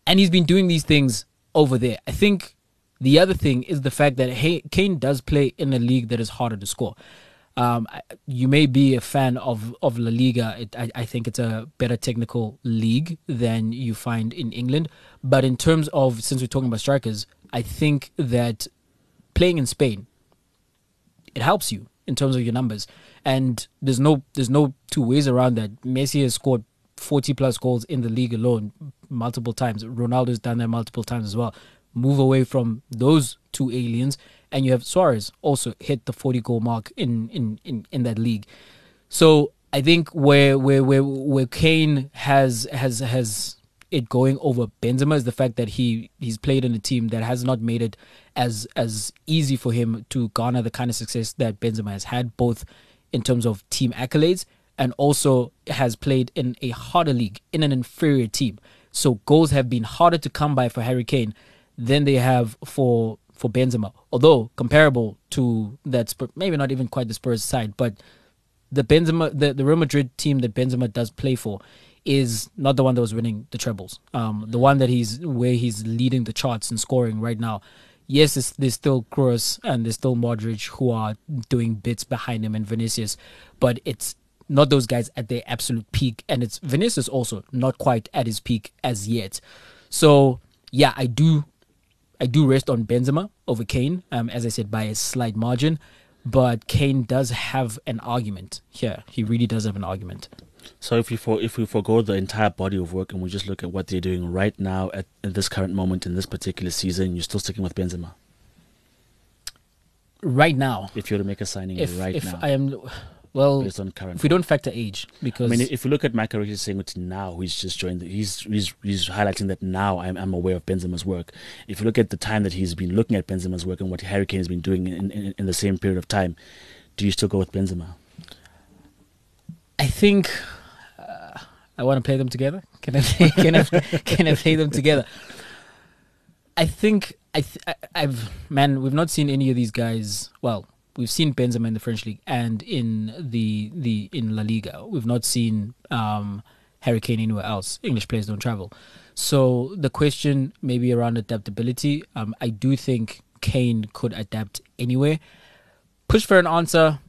and he's been doing these things over there. I think the other thing is the fact that hey, Kane does play in a league that is harder to score. Um, you may be a fan of, of La Liga. It, I, I think it's a better technical league than you find in England. But in terms of, since we're talking about strikers, I think that playing in Spain, it helps you in terms of your numbers. And there's no there's no two ways around that. Messi has scored 40 plus goals in the league alone multiple times. Ronaldo's done that multiple times as well. Move away from those two aliens, and you have Suarez also hit the 40 goal mark in in in, in that league. So I think where where where where Kane has has has it going over Benzema is the fact that he he's played in a team that has not made it as as easy for him to garner the kind of success that Benzema has had, both in terms of team accolades and also has played in a harder league in an inferior team. So goals have been harder to come by for Harry Kane than they have for for Benzema. Although comparable to that, maybe not even quite the Spurs side, but the Benzema, the, the Real Madrid team that Benzema does play for, is not the one that was winning the trebles. Um, the one that he's where he's leading the charts and scoring right now. Yes, there's still Kroos and there's still Modric who are doing bits behind him and Vinicius, but it's not those guys at their absolute peak, and it's Vinicius also not quite at his peak as yet. So yeah, I do, I do rest on Benzema over Kane, um, as I said by a slight margin, but Kane does have an argument here. He really does have an argument. So if we for, if we forego the entire body of work and we just look at what they're doing right now at, at this current moment in this particular season, you're still sticking with Benzema. Right now, If you were to make a signing if right if now, I am, well, based on current. if we don't factor age, because I mean, if you look at Macaroni saying it now, he's just joined. The, he's he's he's highlighting that now I'm I'm aware of Benzema's work. If you look at the time that he's been looking at Benzema's work and what Harry Kane has been doing in, in, in the same period of time, do you still go with Benzema? I think uh, I want to play them together. Can I play, can I can I play them together? I think I th- I- I've man we've not seen any of these guys. Well, we've seen Benzema in the French league and in the the in La Liga. We've not seen um, Harry Kane anywhere else. English players don't travel, so the question maybe around adaptability. Um, I do think Kane could adapt anywhere. Push for an answer.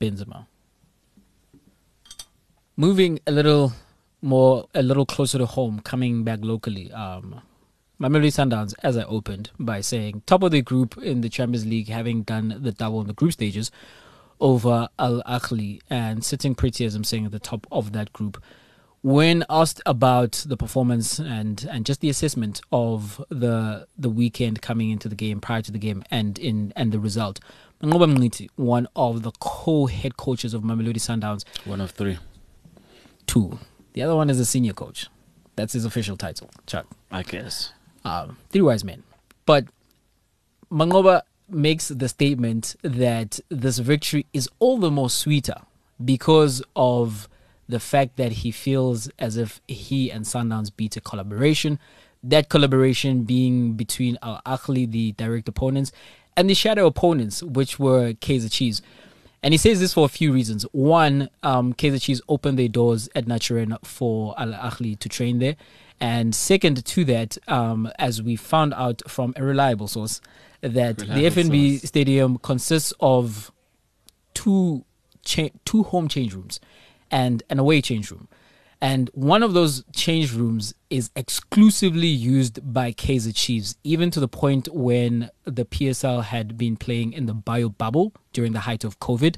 Benzema moving a little more a little closer to home coming back locally um Mamelodi Sundowns, as I opened by saying, top of the group in the Champions League, having done the double in the group stages over Al Ahly and sitting pretty, as I'm saying, at the top of that group. When asked about the performance and, and just the assessment of the the weekend coming into the game, prior to the game, and in and the result, Manqoba Mngqithi, one of the co-head coaches of Mamelodi Sundowns, One of three, two. The other one is a senior coach. That's his official title, Chuck. I guess. Um, three wise men. But Manqoba makes the statement that this victory is all the more sweeter because of the fact that he feels as if he and Sundowns beat a collaboration. That collaboration being between Al Ahly, the direct opponents, and the shadow opponents, which were Kaizer Chiefs. And he says this for a few reasons. One, um, Kaizer Chiefs opened their doors at Naturena for Al Ahly to train there. And second to that, um, as we found out from a reliable source, that the FNB source. stadium consists of two cha- two home change rooms and an away change room. And one of those change rooms is exclusively used by Kaizer Chiefs, even to the point when the PSL had been playing in the bio bubble during the height of COVID,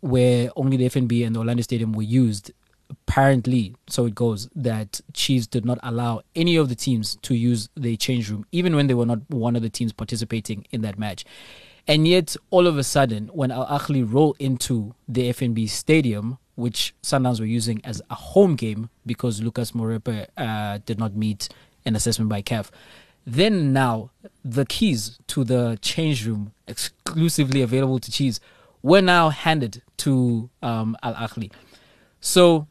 where only the FNB and the Orlando Stadium were used. Apparently, so it goes, that Chiefs did not allow any of the teams to use the change room, even when they were not one of the teams participating in that match. And yet, all of a sudden, when Al Ahly roll into the FNB stadium, which Sundowns were using as a home game because Lucas Moripe uh, did not meet an assessment by CAF, then now the keys to the change room, exclusively available to Chiefs, were now handed to um, Al Ahly. So,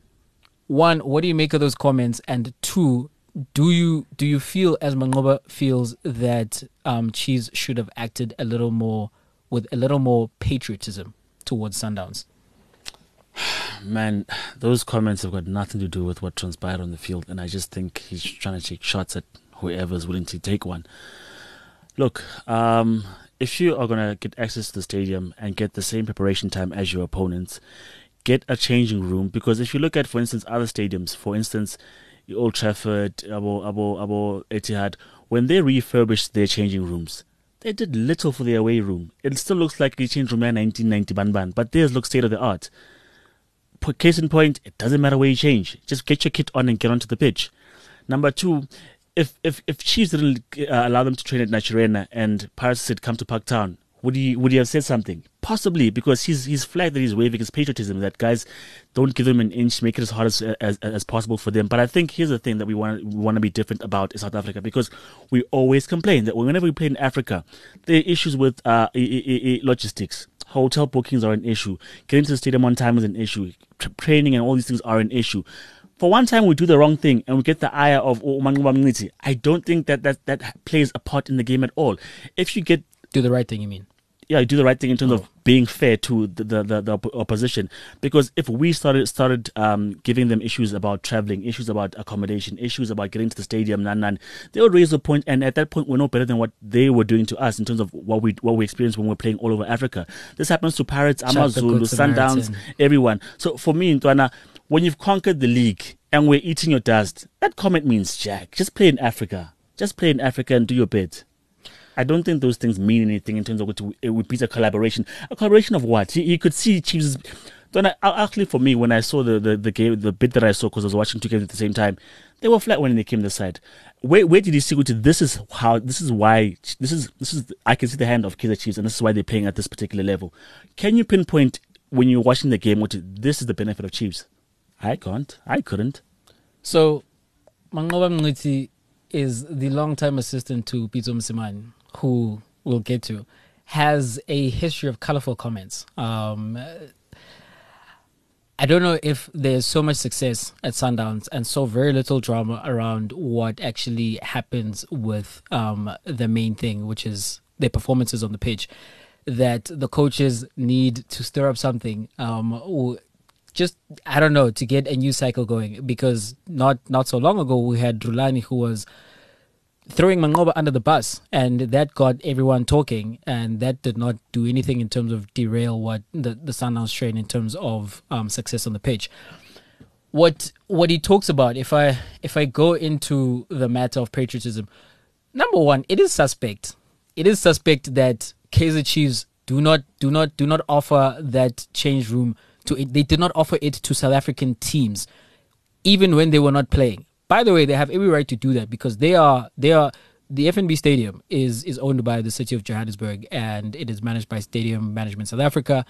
one, what do you make of those comments? And two, do you do you feel as Manqoba feels that um, Chiefs should have acted a little more with a little more patriotism towards Sundowns? Man, those comments have got nothing to do with what transpired on the field, and I just think he's trying to take shots at whoever's willing to take one. Look, um, if you are going to get access to the stadium and get the same preparation time as your opponents, get a changing room because if you look at, for instance, other stadiums, for instance, Old Trafford, Abo, Abo, Abo Etihad, when they refurbished their changing rooms, they did little for the away room. It still looks like they changed room in 1990 ban ban, but theirs looks state of the art. Case in point, it doesn't matter where you change. Just get your kit on and get onto the pitch. Number two, if if if Chiefs didn't uh, allow them to train at Naturena and Paris said come to Parktown, would he would he have said something? Possibly, because he's he's flagged that he's waving his patriotism. That guys don't give them an inch, make it as hard as as, as possible for them. But I think here's the thing that we want we want to be different about in South Africa because we always complain that whenever we play in Africa, there are issues with uh, logistics. Hotel bookings are an issue. Getting to the stadium on time is an issue. Tra- training and all these things are an issue for one time we do the wrong thing and we get the ire of oh, Umanguba I don't think that, that that plays a part in the game at all. If you get do the right thing, you mean? Yeah, do the right thing in terms oh. of being fair to the, the, the, the, opposition. Because if we started started um, giving them issues about traveling, issues about accommodation, issues about getting to the stadium, nan, nan, they would raise a point, and at that point, we're no better than what they were doing to us in terms of what we what we experienced when we we're playing all over Africa. This happens to Pirates, Amazulu, Sundowns, everyone. So for me, Ntwana, when you've conquered the league and we're eating your dust, that comment means jack. Just play in Africa. Just play in Africa and do your bit. I don't think those things mean anything in terms of what it would be a collaboration. A collaboration of what? You, you could see Chiefs. Don't I, actually, for me, when I saw the, the, the game, the bit that I saw, because I was watching two games at the same time, they were flat when they came this side. Where where did you see? This is how. This is why. This is this is. I can see the hand of Kaizer Chiefs, and this is why they're playing at this particular level. Can you pinpoint when you're watching the game? What this is the benefit of Chiefs? I can't. I couldn't. So, Manqoba Mngqithi is the long-time assistant to Pitso Mosimane who we'll get to, has a history of colorful comments. Um, I don't know if there's so much success at Sundowns and so very little drama around what actually happens with um, the main thing, which is their performances on the pitch, that the coaches need to stir up something um, just I don't know to get a new cycle going because not not so long ago we had Rulani who was throwing Manqoba under the bus, and that got everyone talking, and that did not do anything in terms of derail what the the Sundowns train in terms of um, success on the pitch. What what he talks about, if I if I go into the matter of patriotism, number one, it is suspect. It is suspect that Kaizer Chiefs do not do not do not offer that change room to it. They did not offer it to South African teams, even when they were not playing by the way, they have every right to do that because they are they are the FNB Stadium is is owned by the city of Johannesburg and it is managed by Stadium Management South Africa,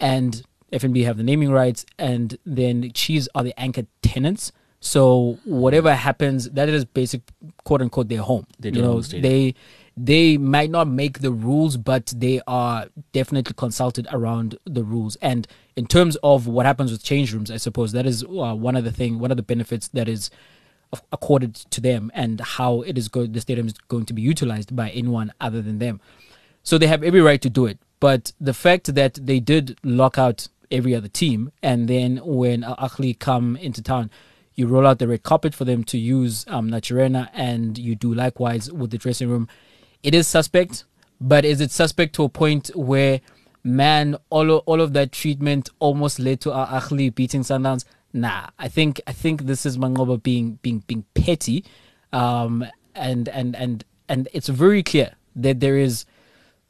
and FNB have the naming rights, and then Chiefs are the anchor tenants. So whatever happens, that is basic quote unquote their home. They you know, they they might not make the rules, but they are definitely consulted around the rules. And in terms of what happens with change rooms, I suppose that is uh, one of the thing, one of the benefits that is accorded to them and how it is going the stadium is going to be utilized by anyone other than them. So they have every right to do it. But the fact that they did lock out every other team and then when Al Ahly come into town you roll out the red carpet for them to use um, Naturena and you do likewise with the dressing room. It is suspect but is it suspect to a point where man all of, all of that treatment almost led to Al Ahly beating Sundowns nah. I think I think this is Manqoba being being being petty, um, and and and and it's very clear that there is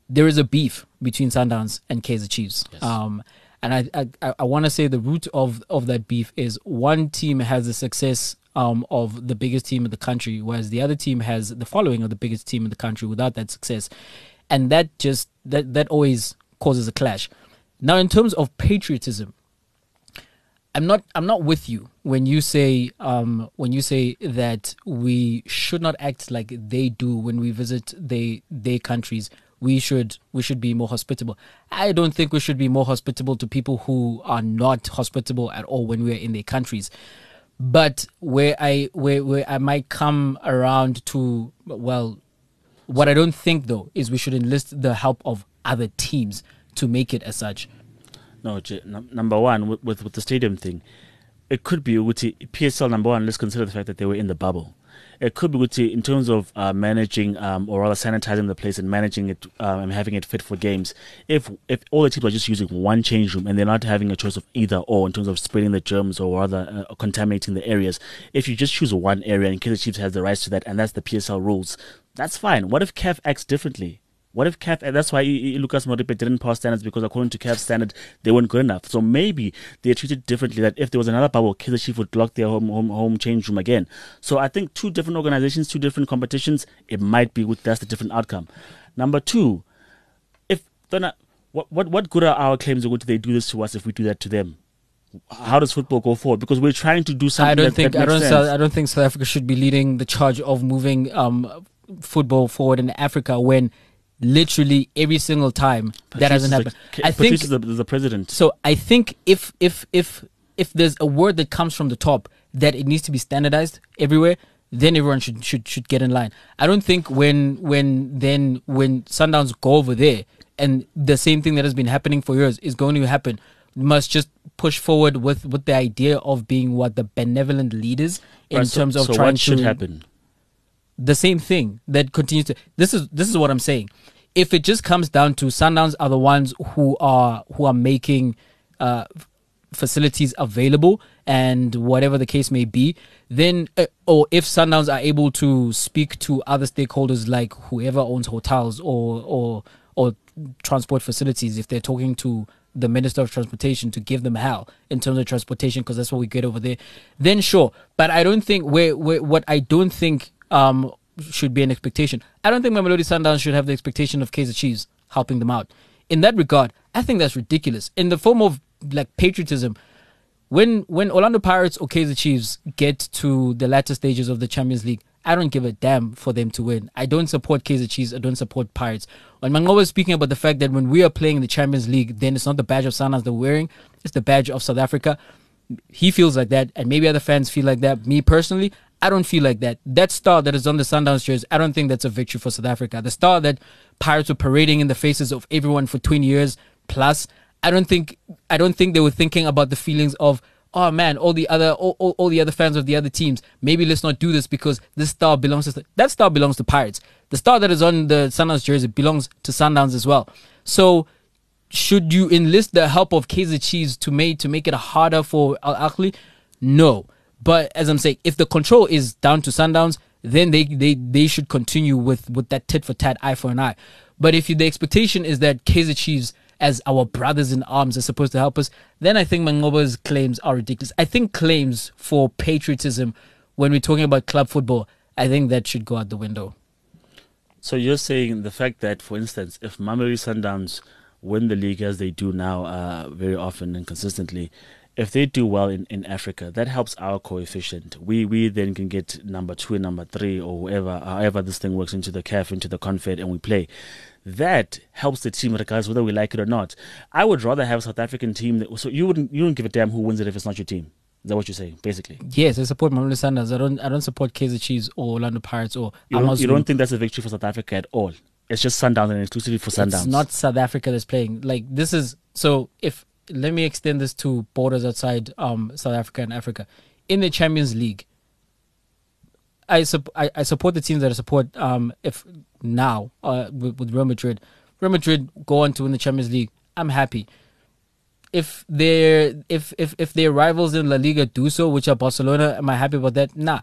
there is a beef between Sundowns and Kaizer Chiefs. Yes. Um, and I I, I want to say the root of of that beef is one team has the success um, of the biggest team in the country, whereas the other team has the following of the biggest team in the country without that success, and that just that that always causes a clash. Now, in terms of patriotism, I'm not I'm not with you when you say um, when you say that we should not act like they do when we visit they their countries. We should we should be more hospitable. I don't think we should be more hospitable to people who are not hospitable at all when we're in their countries. But where I where where I might come around to well, what I don't think though is we should enlist the help of other teams to make it as such no, number one with, with, with the stadium thing, it could be PSL number one. Let's consider the fact that they were in the bubble. It could be in terms of uh, managing um, or rather sanitizing the place and managing it um, and having it fit for games. If if all the teams are just using one change room and they're not having a choice of either or in terms of spreading the germs or rather uh, contaminating the areas, if you just choose one area and Kaizer Chiefs has the rights to that and that's the PSL rules, that's fine. What if CAF acts differently? What if CAF, that's why Lucas Moripe didn't pass standards because according to CAF standard, they weren't good enough. So maybe they're treated differently that if there was another bubble, Kaizer Chief would lock their home, home, home change room again. So I think two different organizations, two different competitions, it might be, with that's the different outcome. Number two, if then uh, what, what, what good are our claims would they do this to us if we do that to them? How does football go forward? Because we're trying to do something I don't that, think that I don't. South, I don't think South Africa should be leading the charge of moving um, football forward in Africa when literally every single time that hasn't happened. the- I think Patrice is the, the president. so. I think if if if if there's a word that comes from the top that it needs to be standardized everywhere, then everyone should should should get in line. I don't think when when then when Sundowns go over there and the same thing that has been happening for years is going to happen. Must just push forward with with the idea of being what the benevolent leaders in Right, so- terms of so trying what should to happen? The same thing that continues to this is this is what I'm saying. If it just comes down to Sundowns are the ones who are who are making uh, facilities available and whatever the case may be, then uh, or if Sundowns are able to speak to other stakeholders like whoever owns hotels or or or transport facilities, if they're talking to the Minister of Transportation to give them hell in terms of transportation because that's what we get over there, then sure. But I don't think where, where what I don't think um should be an expectation. I don't think Mamelodi Sundowns should have the expectation of Kaizer Chiefs helping them out. In that regard, I think that's ridiculous. In the form of like patriotism, when when Orlando Pirates or Kaizer Chiefs get to the latter stages of the Champions League, I don't give a damn for them to win. I don't support Kaizer Chiefs. I don't support Pirates. When Mango was speaking about the fact that when we are playing in the Champions League, then it's not the badge of Sundowns they're wearing, it's the badge of South Africa. He feels like that, and maybe other fans feel like that. Me personally, I don't feel like that. That star that is on the Sundowns jersey, I don't think that's a victory for South Africa. The star that Pirates were parading in the faces of everyone for 20 years plus, I don't think I don't think they were thinking about the feelings of oh man, all the other all, all, all the other fans of the other teams. Maybe let's not do this because this star belongs to that star belongs to Pirates. The star that is on the Sundowns jersey belongs to Sundowns as well. So should you enlist the help of Kaizer Chiefs to make to make it harder for Al Ahly? No. But as I'm saying, if the control is down to Sundowns, then they, they, they should continue with, with that tit for tat, eye for an eye. But if you, the expectation is that Kaizer Chiefs, as our brothers in arms, are supposed to help us, then I think Manqoba's claims are ridiculous. I think claims for patriotism, when we're talking about club football, I think that should go out the window. So you're saying the fact that, for instance, if Mamelodi Sundowns win the league as they do now, uh, very often and consistently, if they do well in, in Africa, that helps our coefficient. We we then can get number two number three or whoever, however this thing works into the CAF, into the Confed, and we play. That helps the team regardless whether we like it or not. I would rather have a South African team. That, so you wouldn't you don't give a damn who wins it if it's not your team. Is that what you're saying, basically? Yes, I support Mamelodi Sundowns. I don't I don't support Kaizer Chiefs or Orlando Pirates or You don't, you don't think that's a victory for South Africa at all? It's just Sundowns and exclusively for Sundowns. It's not South Africa that's playing. Like this is so. If let me extend this to borders outside um, South Africa and Africa, in the Champions League, I, I I support the teams that I support. Um, if now uh, with, with Real Madrid, Real Madrid go on to win the Champions League, I'm happy. If their if if if their rivals in La Liga do so, which are Barcelona, am I happy about that? Nah.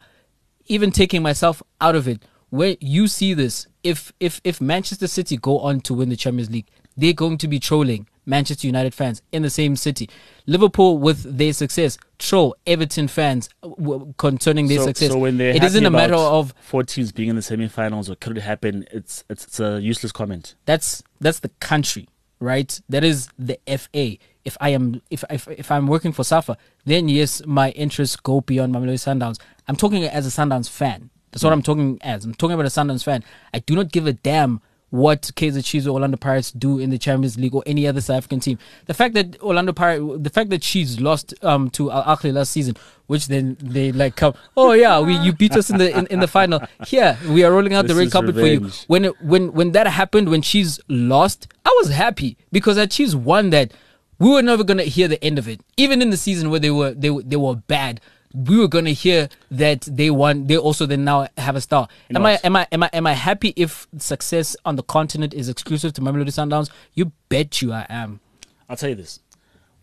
Even taking myself out of it, where you see this, if if if Manchester City go on to win the Champions League, they're going to be trolling Manchester United fans in the same city. Liverpool with their success troll Everton fans uh, w- concerning their so, success. So when it isn't a matter of four teams being in the semi-finals or could it happen? It's it's, it's a useless comment. that's that's the country, right? That is the FA. If I am if if, if I'm working for Safa, then yes, my interests go beyond Mamelodi Sundowns. I'm talking as a Sundowns fan. That's what I'm talking as. I'm talking about a Sundowns fan. I do not give a damn what Kaizer Chiefs or Orlando Pirates do in the Champions League or any other South African team. The fact that Orlando Pirates, the fact that Chiefs lost um, to Al Ahly last season, which then they like come, oh yeah, we you beat us in the in, in the final. Here we are rolling out the red carpet for you. When it, when when that happened, when Chiefs lost, I was happy because that Chiefs won that. We were never gonna hear the end of it. Even in the season where they were they were- they were bad, we were gonna hear that they won. They also then now have a star. am I am I am I am I happy if success on the continent is exclusive to Mamelodi Sundowns? You bet you I am. I'll tell you this: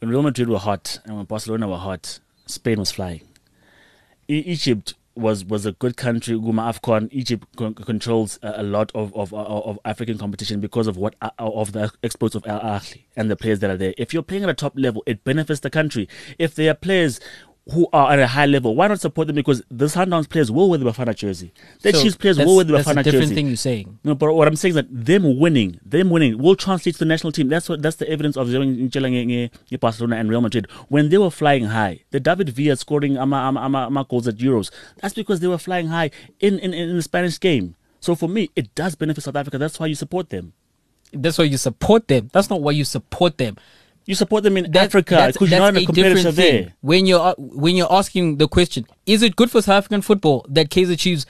when Real Madrid were hot and when Barcelona were hot, Spain was flying. E- Egypt was was a good country. Guma Afcon, Egypt con- controls a, a lot of, of of African competition because of what uh, of the exports of Al Ahly and the players that are there. If you're playing at a top level, it benefits the country. If there are players who are at a high level, why not support them? Because the Sundowns players will wear the Bafana jersey. The So Chiefs players will wear the That's a different jersey. thing you're saying. No, but what I'm saying is that them winning, them winning will translate to the national team. That's what that's the evidence of Barcelona and Real Madrid. When they were flying high, the David Villa scoring ama, ama, ama, ama goals at Euros, that's because they were flying high in, in, in the Spanish game. So for me, it does benefit South Africa. That's why you support them. That's why you support them. That's not why you support them. You support them in That- Africa because you're not that's a competitor there. When you're uh, when you're asking the question, is it good for South African football that Kaizer Chiefs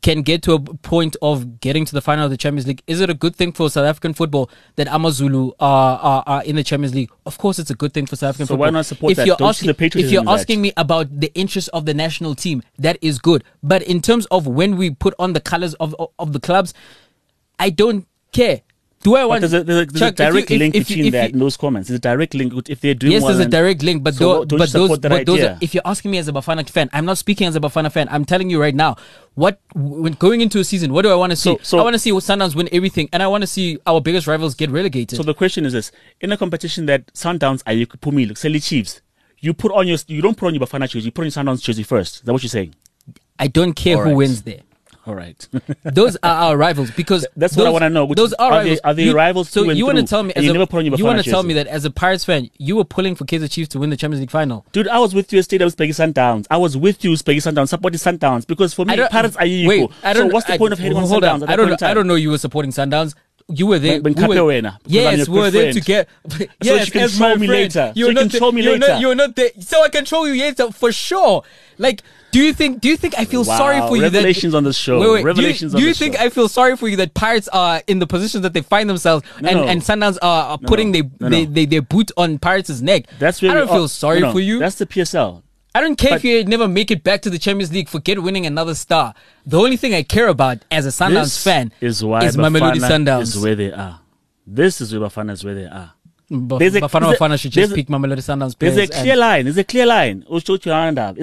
can get to a point of getting to the final of the Champions League? Is it a good thing for South African football that Amazulu are, are, are in the Champions League? Of course, it's a good thing for South African So football. So why not support if that? You're Don't asking, if you're asking me about the interest of the national team, that is good. But in terms of when we put on the colors of of, of the clubs, I don't care. Do I But want there's a, there's a, there's Chuck, a if you- direct if- link if between if that you- and those comments. There's a direct link. If they're doing Yes, well there's a direct link, but So tho- don't you but those, support that but those idea? are, if you're asking me as a Bafana fan, I'm not speaking as a Bafana fan. I'm telling you right now, what when going into a season, what do I want to see? So- so- I want to see Sundowns win everything, and I want to see our biggest rivals get relegated. So the question is this: In a competition that Sundowns are you put me Selly Chiefs, you put on your you don't put on your Bafana jersey, you put on your Sundowns jersey first. Is that what you're saying? I don't care All who right. wins there. All right. Those are our rivals because That's what I wanna know, which Those are, are they- rivals. are they You- rivals So you want to tell me as you a, you want to tell me that as a Pirates fan, you were pulling for Kaizer Chiefs to win the Champions League final. Dude, I was with you at Stadium Spaghetti Sundowns. I was with you, Spaghetti Sundowns, supporting Sundowns because for me, Pirates are equal. Wait, I don't. so what's the I- point of hating on Sundowns on. I don't. Know. I don't know. You were supporting Sundowns. You were there. Ben we were- wena, yes, we were there to get. So yes, you can troll me friend. later. You're So you not can troll me you're Not, later. you're not there, so I can troll you later for sure. Like, do you think? Do you think I feel Wow, sorry for you? revelations that, on the show. Wait, wait. Revelations do you, do you think show. I feel sorry for you that Pirates are in the positions that they find themselves, No, and no. and Sundowns are, are putting no. their, they, no. their boot on Pirates' neck? That's where I don't feel sorry no, no, for you. That's the PSL. I don't care But- if you never make it back to the Champions League. Forget winning another star. The only thing I care about as a Sundowns fan is why is Mamelodi Sundowns. is where they are. This is where Bafana is where they are. But There's a- Bafana Bafana should just pick Mamelodi Sundowns There's a clear line. There's a clear line. There's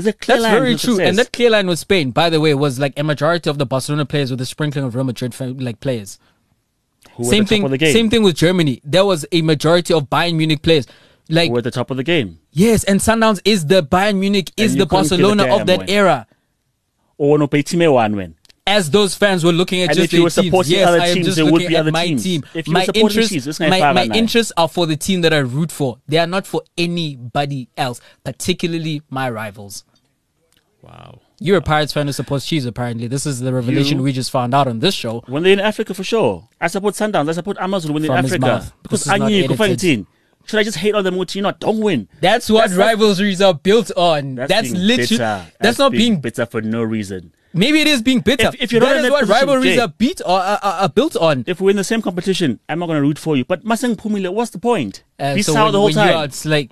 a clear That's line. very true. success. And that clear line with Spain, by the way, was like a majority of the Barcelona players with a sprinkling of Real Madrid like players. Who Same at the top thing. of the game. Same thing with Germany. There was a majority of Bayern Munich players. Like Who were at the top of the game. yes, and Sundowns is the Bayern Munich is the Barcelona the of that damn era. Or no pay one win. As those fans were looking at And just their teams, yes, I am teams, just looking at my teams. team. If my interests, gonna my, my interests are for the team that I root for. They are not for anybody else, particularly my rivals. Wow. You're a Pirates fan who supports Chiefs, apparently. This is the revelation You- we just found out on this show. When they're in Africa for sure. I support Sundowns. I support Amazon when they're in Africa. Because I knew you. Should I just hate on them when you not don't win? That's what That's not- rivalries are built on. That's, being literally bitter. that's, not being, bitter for no reason. Maybe it is being bitter. If- if you're not that in is what position, rivalries Jay. are beat or are, are, are built on. If we're in the same competition, I'm not going to root for you. But Masang Pumile, what's the point? Uh, Be so sour when, the whole time. are, it's like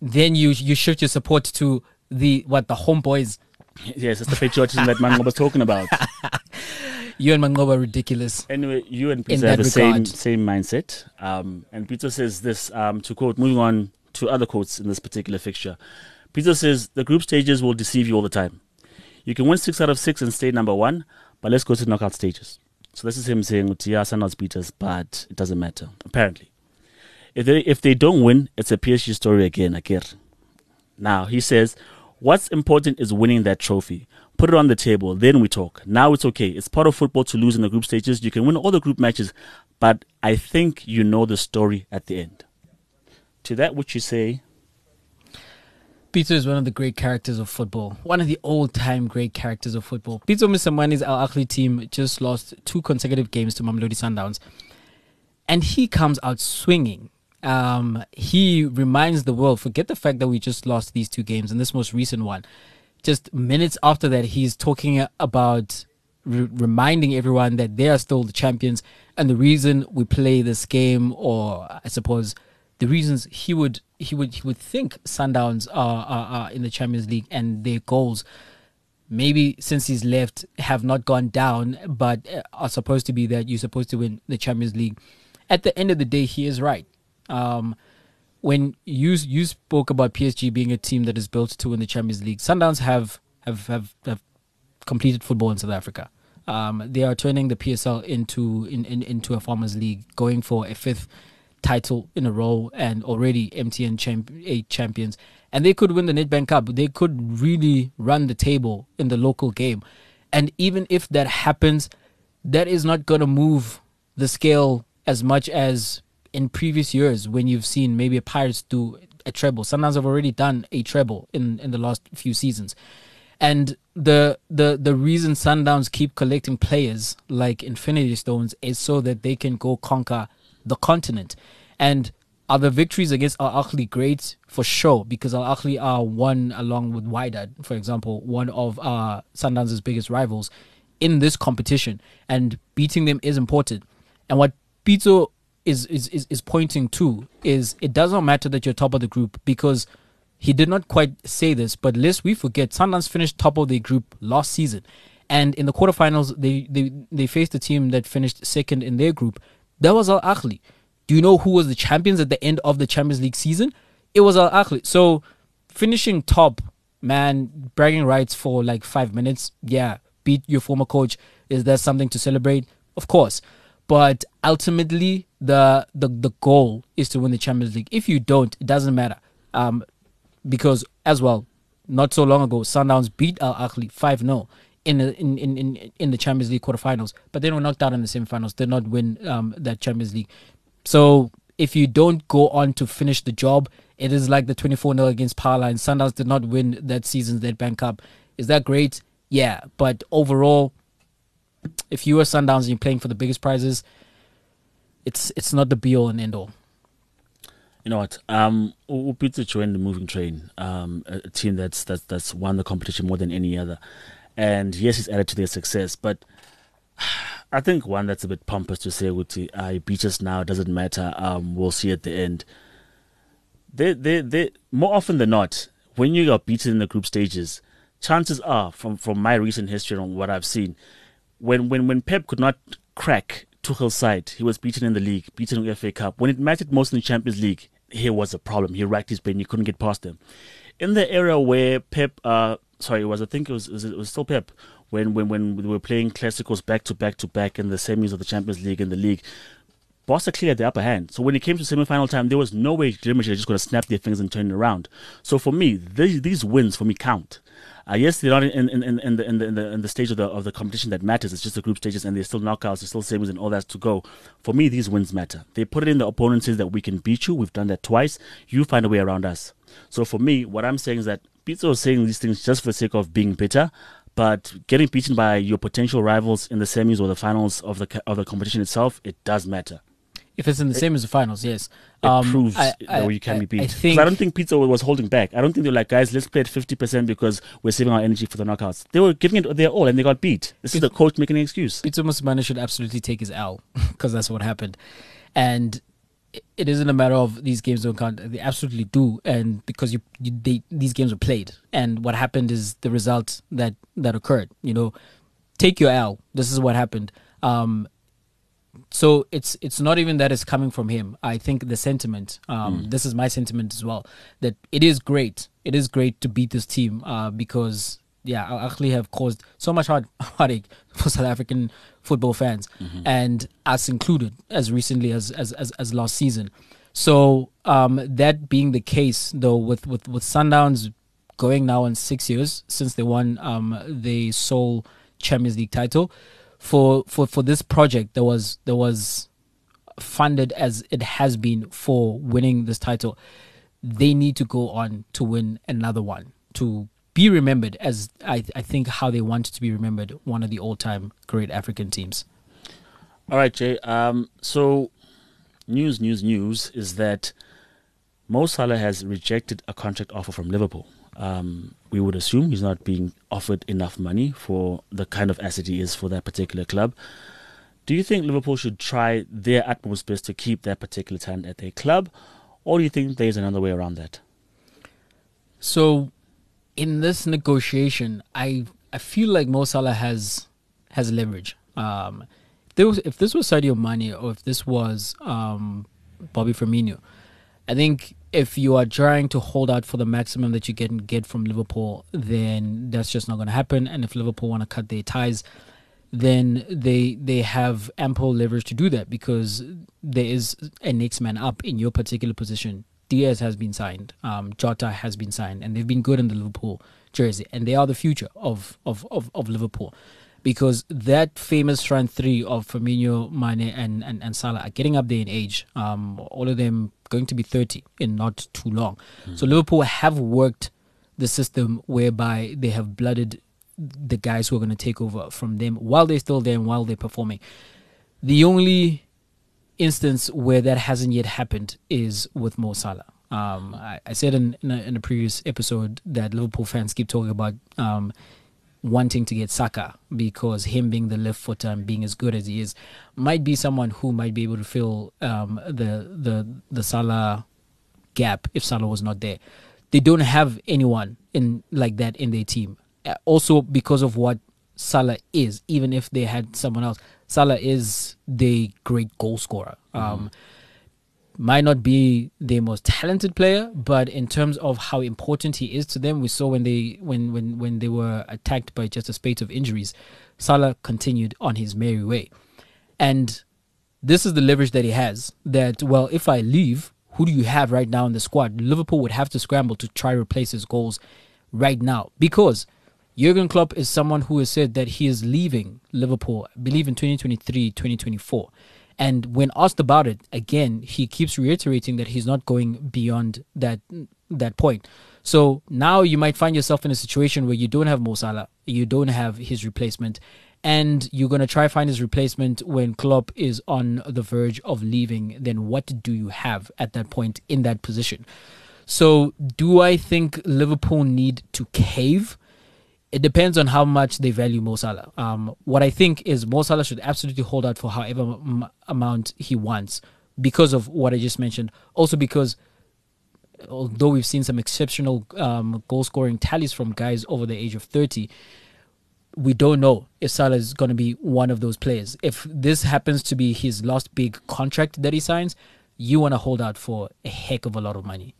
then you you shift your support to the what the homeboys. Yes, it's the patriotism that Mango was talking about. You and Manqoba are ridiculous. Anyway, you and Peter have the same regard. same mindset. Um, and Peter says this um, to quote, moving on to other quotes in this particular fixture. Peter says the group stages will deceive you all the time. You can win six out of six and stay number one, but let's go to knockout stages. So this is him saying, yeah, Sundowns beat us, but it doesn't matter. Apparently, if they if they don't win, it's a PSG story again. Akir. Now he says, what's important is winning that trophy. Put it on the table, then we talk. Now it's okay. It's part of football to lose in the group stages. You can win all the group matches, but I think you know the story at the end. To that, which you say, Peter is one of the great characters of football. One of the old-time great characters of football. Pitso Mosimane's Al Ahly team just lost two consecutive games to Mamelodi Sundowns, and he comes out swinging. Um, he reminds the world. Forget the fact that we just lost these two games and this most recent one. Just minutes after that, he's talking about re- reminding everyone that they are still the champions, and the reason we play this game, or I suppose the reasons he would he would he would think Sundowns are, are, are in the Champions League and their goals maybe since he's left have not gone down but are supposed to be that you're supposed to win the Champions League at the end of the day he is right um, when you you spoke about PSG being a team that is built to win the Champions League Sundowns have have have, have completed football in South Africa. Um, they are turning the PSL into in, in, into a farmers league, going for a fifth title in a row, and already MTN champ- eight champions. And they could win the Nedbank Cup. They could really run the table in the local game. And even if that happens, that is not going to move the scale as much as in previous years when you've seen maybe a Pirates do a treble. Sometimes I've already done a treble in, in the last few seasons. And the the the reason Sundowns keep collecting players like Infinity Stones is so that they can go conquer the continent. And are the victories against Al Ahly great? For sure, because Al Ahly are one along with Wydad, for example, one of uh, Sundowns' biggest rivals in this competition. And beating them is important. And what Pitso is, is, is, is pointing to is it doesn't matter that you're top of the group because he did not quite say this, but lest we forget, Sundowns finished top of the group last season. And in the quarterfinals, they, they, they faced a team that finished second in their group. That was Al Ahly. Do you know who was the champions at the end of the Champions League season? It was Al Ahly. So finishing top, man, bragging rights for like five minutes. Yeah, beat your former coach. Is there something to celebrate? Of course. But ultimately, the the the goal is to win the Champions League. If you don't, it doesn't matter. Um, because as well, not so long ago, Sundowns beat Al Ahly five 0 in, the, in in in in the Champions League quarterfinals, but they were knocked out in the semifinals. Did not win um, that Champions League. So if you don't go on to finish the job, it is like the 24 0 against Parla and Sundowns did not win that season's Bank Cup. Is that great? Yeah, but overall, if you are Sundowns and you're playing for the biggest prizes, it's it's not the be all and end all. You know what? Um, Upitsu joined the moving train, um, a, a team that's that's that's won the competition more than any other, and yes, it's added to their success. But I think one that's a bit pompous to say, "Uti, I beat us now. Doesn't matter. Um, we'll see at the end." They, they, they. More often than not, when you are beaten in the group stages, chances are, from from my recent history and what I've seen, when when when Pep could not crack Tuchel's side, he was beaten in the league, beaten in the FA Cup. When it mattered most in the Champions League, here was a problem. He racked his brain. He couldn't get past them. In the era where Pep, uh, sorry, it was I think it was it was, it was still Pep when when when we were playing classicals back to back to back in the semis of the Champions League and the league. Barca cleared the upper hand. So when it came to semi-final time, there was no way Real Madrid just going to snap their fingers and turn it around. So for me, these, these wins for me count. Uh, yes, they're not in, in, in, in, the, in, the, in, the, in the stage of the, of the competition that matters. It's just the group stages, and there's still knockouts, there's still semis, and all that to go. For me, these wins matter. They put it in the opponent says that we can beat you. We've done that twice. You find a way around us. So for me, what I'm saying is that Pitso is saying these things just for the sake of being bitter. But getting beaten by your potential rivals in the semis or the finals of the of the competition itself, it does matter. If it's in the same as the finals, yes. It Um, proves I- that you can I- be beat. I think I don't think Pitso was holding back. I don't think they're like, guys, let's play at 50% because we're saving our energy for the knockouts. They were giving it their all and they got beat. This is the coach making an excuse. Pitso Mosimane should absolutely take his L because that's what happened. And it- isn't a matter of these games don't count. They absolutely do. And because you, you they, these games were played. And what happened is the result that, that occurred. You know, take your L. This is what happened. Um, so it's it's not even that it's coming from him. I think the sentiment, um, this is my sentiment as well, that it is great. It is great to beat this team uh, because yeah, Al Ahly have caused so much heart, heartache for South African football fans, and us included, as recently as as as, as last season. So um, that being the case, though, with with with Sundowns going now on six years since they won um, the sole Champions League title, for for for this project there was there was funded as it has been for winning this title they need to go on to win another one to be remembered as I, I think how they want to be remembered one of the all-time great african teams All right, Jay. Um, so, news, news, news is that Mo Salah has rejected a contract offer from Liverpool. Um, we would assume he's not being offered enough money for the kind of asset he is for that particular club. Do you think Liverpool should try their utmost best to keep that particular talent at their club, or do you think there's another way around that? so in this negotiation i i feel like Mo Salah has has leverage um if, was, if this was Sadio Mane or if this was um Bobby Firmino I think if you are trying to hold out for the maximum that you can get from Liverpool, then that's just not going to happen. And if Liverpool want to cut their ties, then they they have ample leverage to do that because there is a next man up in your particular position. Diaz has been signed, um, Jota has been signed, and they've been good in the Liverpool jersey, and they are the future of of of, of Liverpool. Because that famous front three of Firmino, Mane, and, and, and Salah are getting up there in age. Um, all of them going to be 30 in not too long. So Liverpool have worked the system whereby they have blooded the guys who are going to take over from them while they're still there and while they're performing. The only instance where that hasn't yet happened is with Mo Salah. Um, I, I said in in a, in a previous episode that Liverpool fans keep talking about um, wanting to get Saka because him being the left footer and being as good as he is might be someone who might be able to fill um, the the the Salah gap if Salah was not there. They don't have anyone in like that in their team. Uh, Also because of what Salah is, even if they had someone else, Salah is the great goal scorer. Um, might not be the most talented player, but in terms of how important he is to them, we saw when they when when when they were attacked by just a spate of injuries, Salah continued on his merry way, and this is the leverage that he has. That well, if I leave, who do you have right now in the squad? Liverpool would have to scramble to try replace his goals right now because Jurgen Klopp is someone who has said that he is leaving Liverpool, I believe in 2023, 2024. And when asked about it, again, he keeps reiterating that he's not going beyond that that point. So now you might find yourself in a situation where you don't have Mo Salah, you don't have his replacement, and you're going to try find his replacement when Klopp is on the verge of leaving. Then what do you have at that point in that position? So do I think Liverpool need to cave? It depends on how much they value Mo Salah. Um, what I think is Mo Salah should absolutely hold out for however m- amount he wants because of what I just mentioned. Also because although we've seen some exceptional um, goal scoring tallies from guys over the age of 30, we don't know if Salah is going to be one of those players. If this happens to be his last big contract that he signs, you want to hold out for a heck of a lot of money.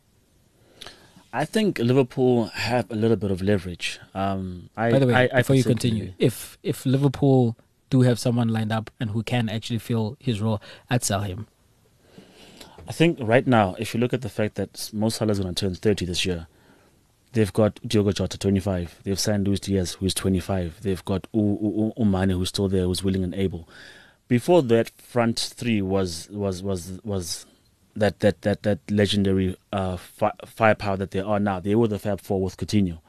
I think Liverpool have a little bit of leverage. Um, I, By the way, I, I before you continue, if if Liverpool do have someone lined up and who can actually fill his role, I'd sell him. I think right now, if you look at the fact that Mo Salah is going to turn 30 this year, they've got Diogo Jota, 25. They've signed Luis Diaz, who's 25. They've got U- U- U- Umane, who's still there, who's willing and able. Before that front three was was was was that that that that legendary uh, fi- firepower that they are now. They were the Fab Four with Coutinho,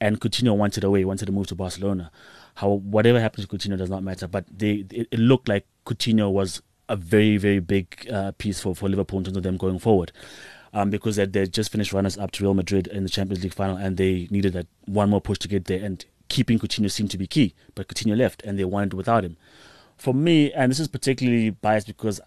and Coutinho wanted away, wanted to move to Barcelona. How whatever happened to Coutinho does not matter, but they it, it looked like Coutinho was a very very big uh, piece for for Liverpool in terms of them going forward. Um, because they they just finished runners up to Real Madrid in the Champions League final, and they needed that one more push to get there. And keeping Coutinho seemed to be key, but Coutinho left, and they wanted without him. For me, and this is particularly biased because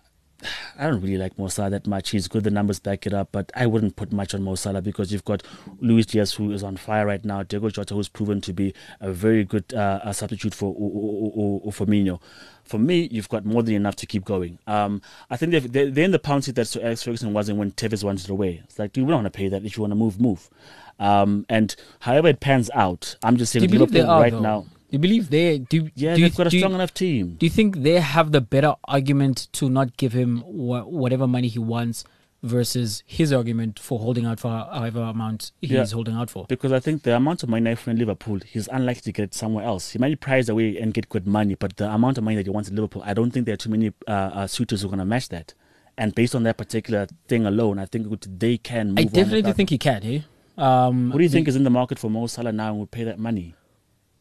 I don't really like Mo Salah that much. He's good, the numbers back it up, but I wouldn't put much on Mo Salah because you've got Luis Diaz who is on fire right now, Diego Jota who's proven to be a very good uh, a substitute for U- U- U- U- Firmino. For me, you've got more than enough to keep going. Um, I think they've, they're, they're in the pound seat that Sir Alex Ferguson wasn't when Tevez wanted it away. It's like, dude, we don't want to pay that. If you want to move, move. Um, and however it pans out, I'm just saying you Liverpool right though? now. You believe they do? Yeah, do they've got a you- strong enough team. Do you think they have the better argument to not give him wha- whatever money he wants versus his argument for holding out for however amount he's Yeah. holding out for? Because I think the amount of money I in Liverpool, he's unlikely to get somewhere else. He might be priced away and get good money, but the amount of money that he wants in Liverpool, I don't think there are too many uh, uh, suitors who are going to match that. And based on that particular thing alone, I think they can move I definitely think he can. Eh? Um, Who do you think is in the market for Mo Salah now and would pay that money?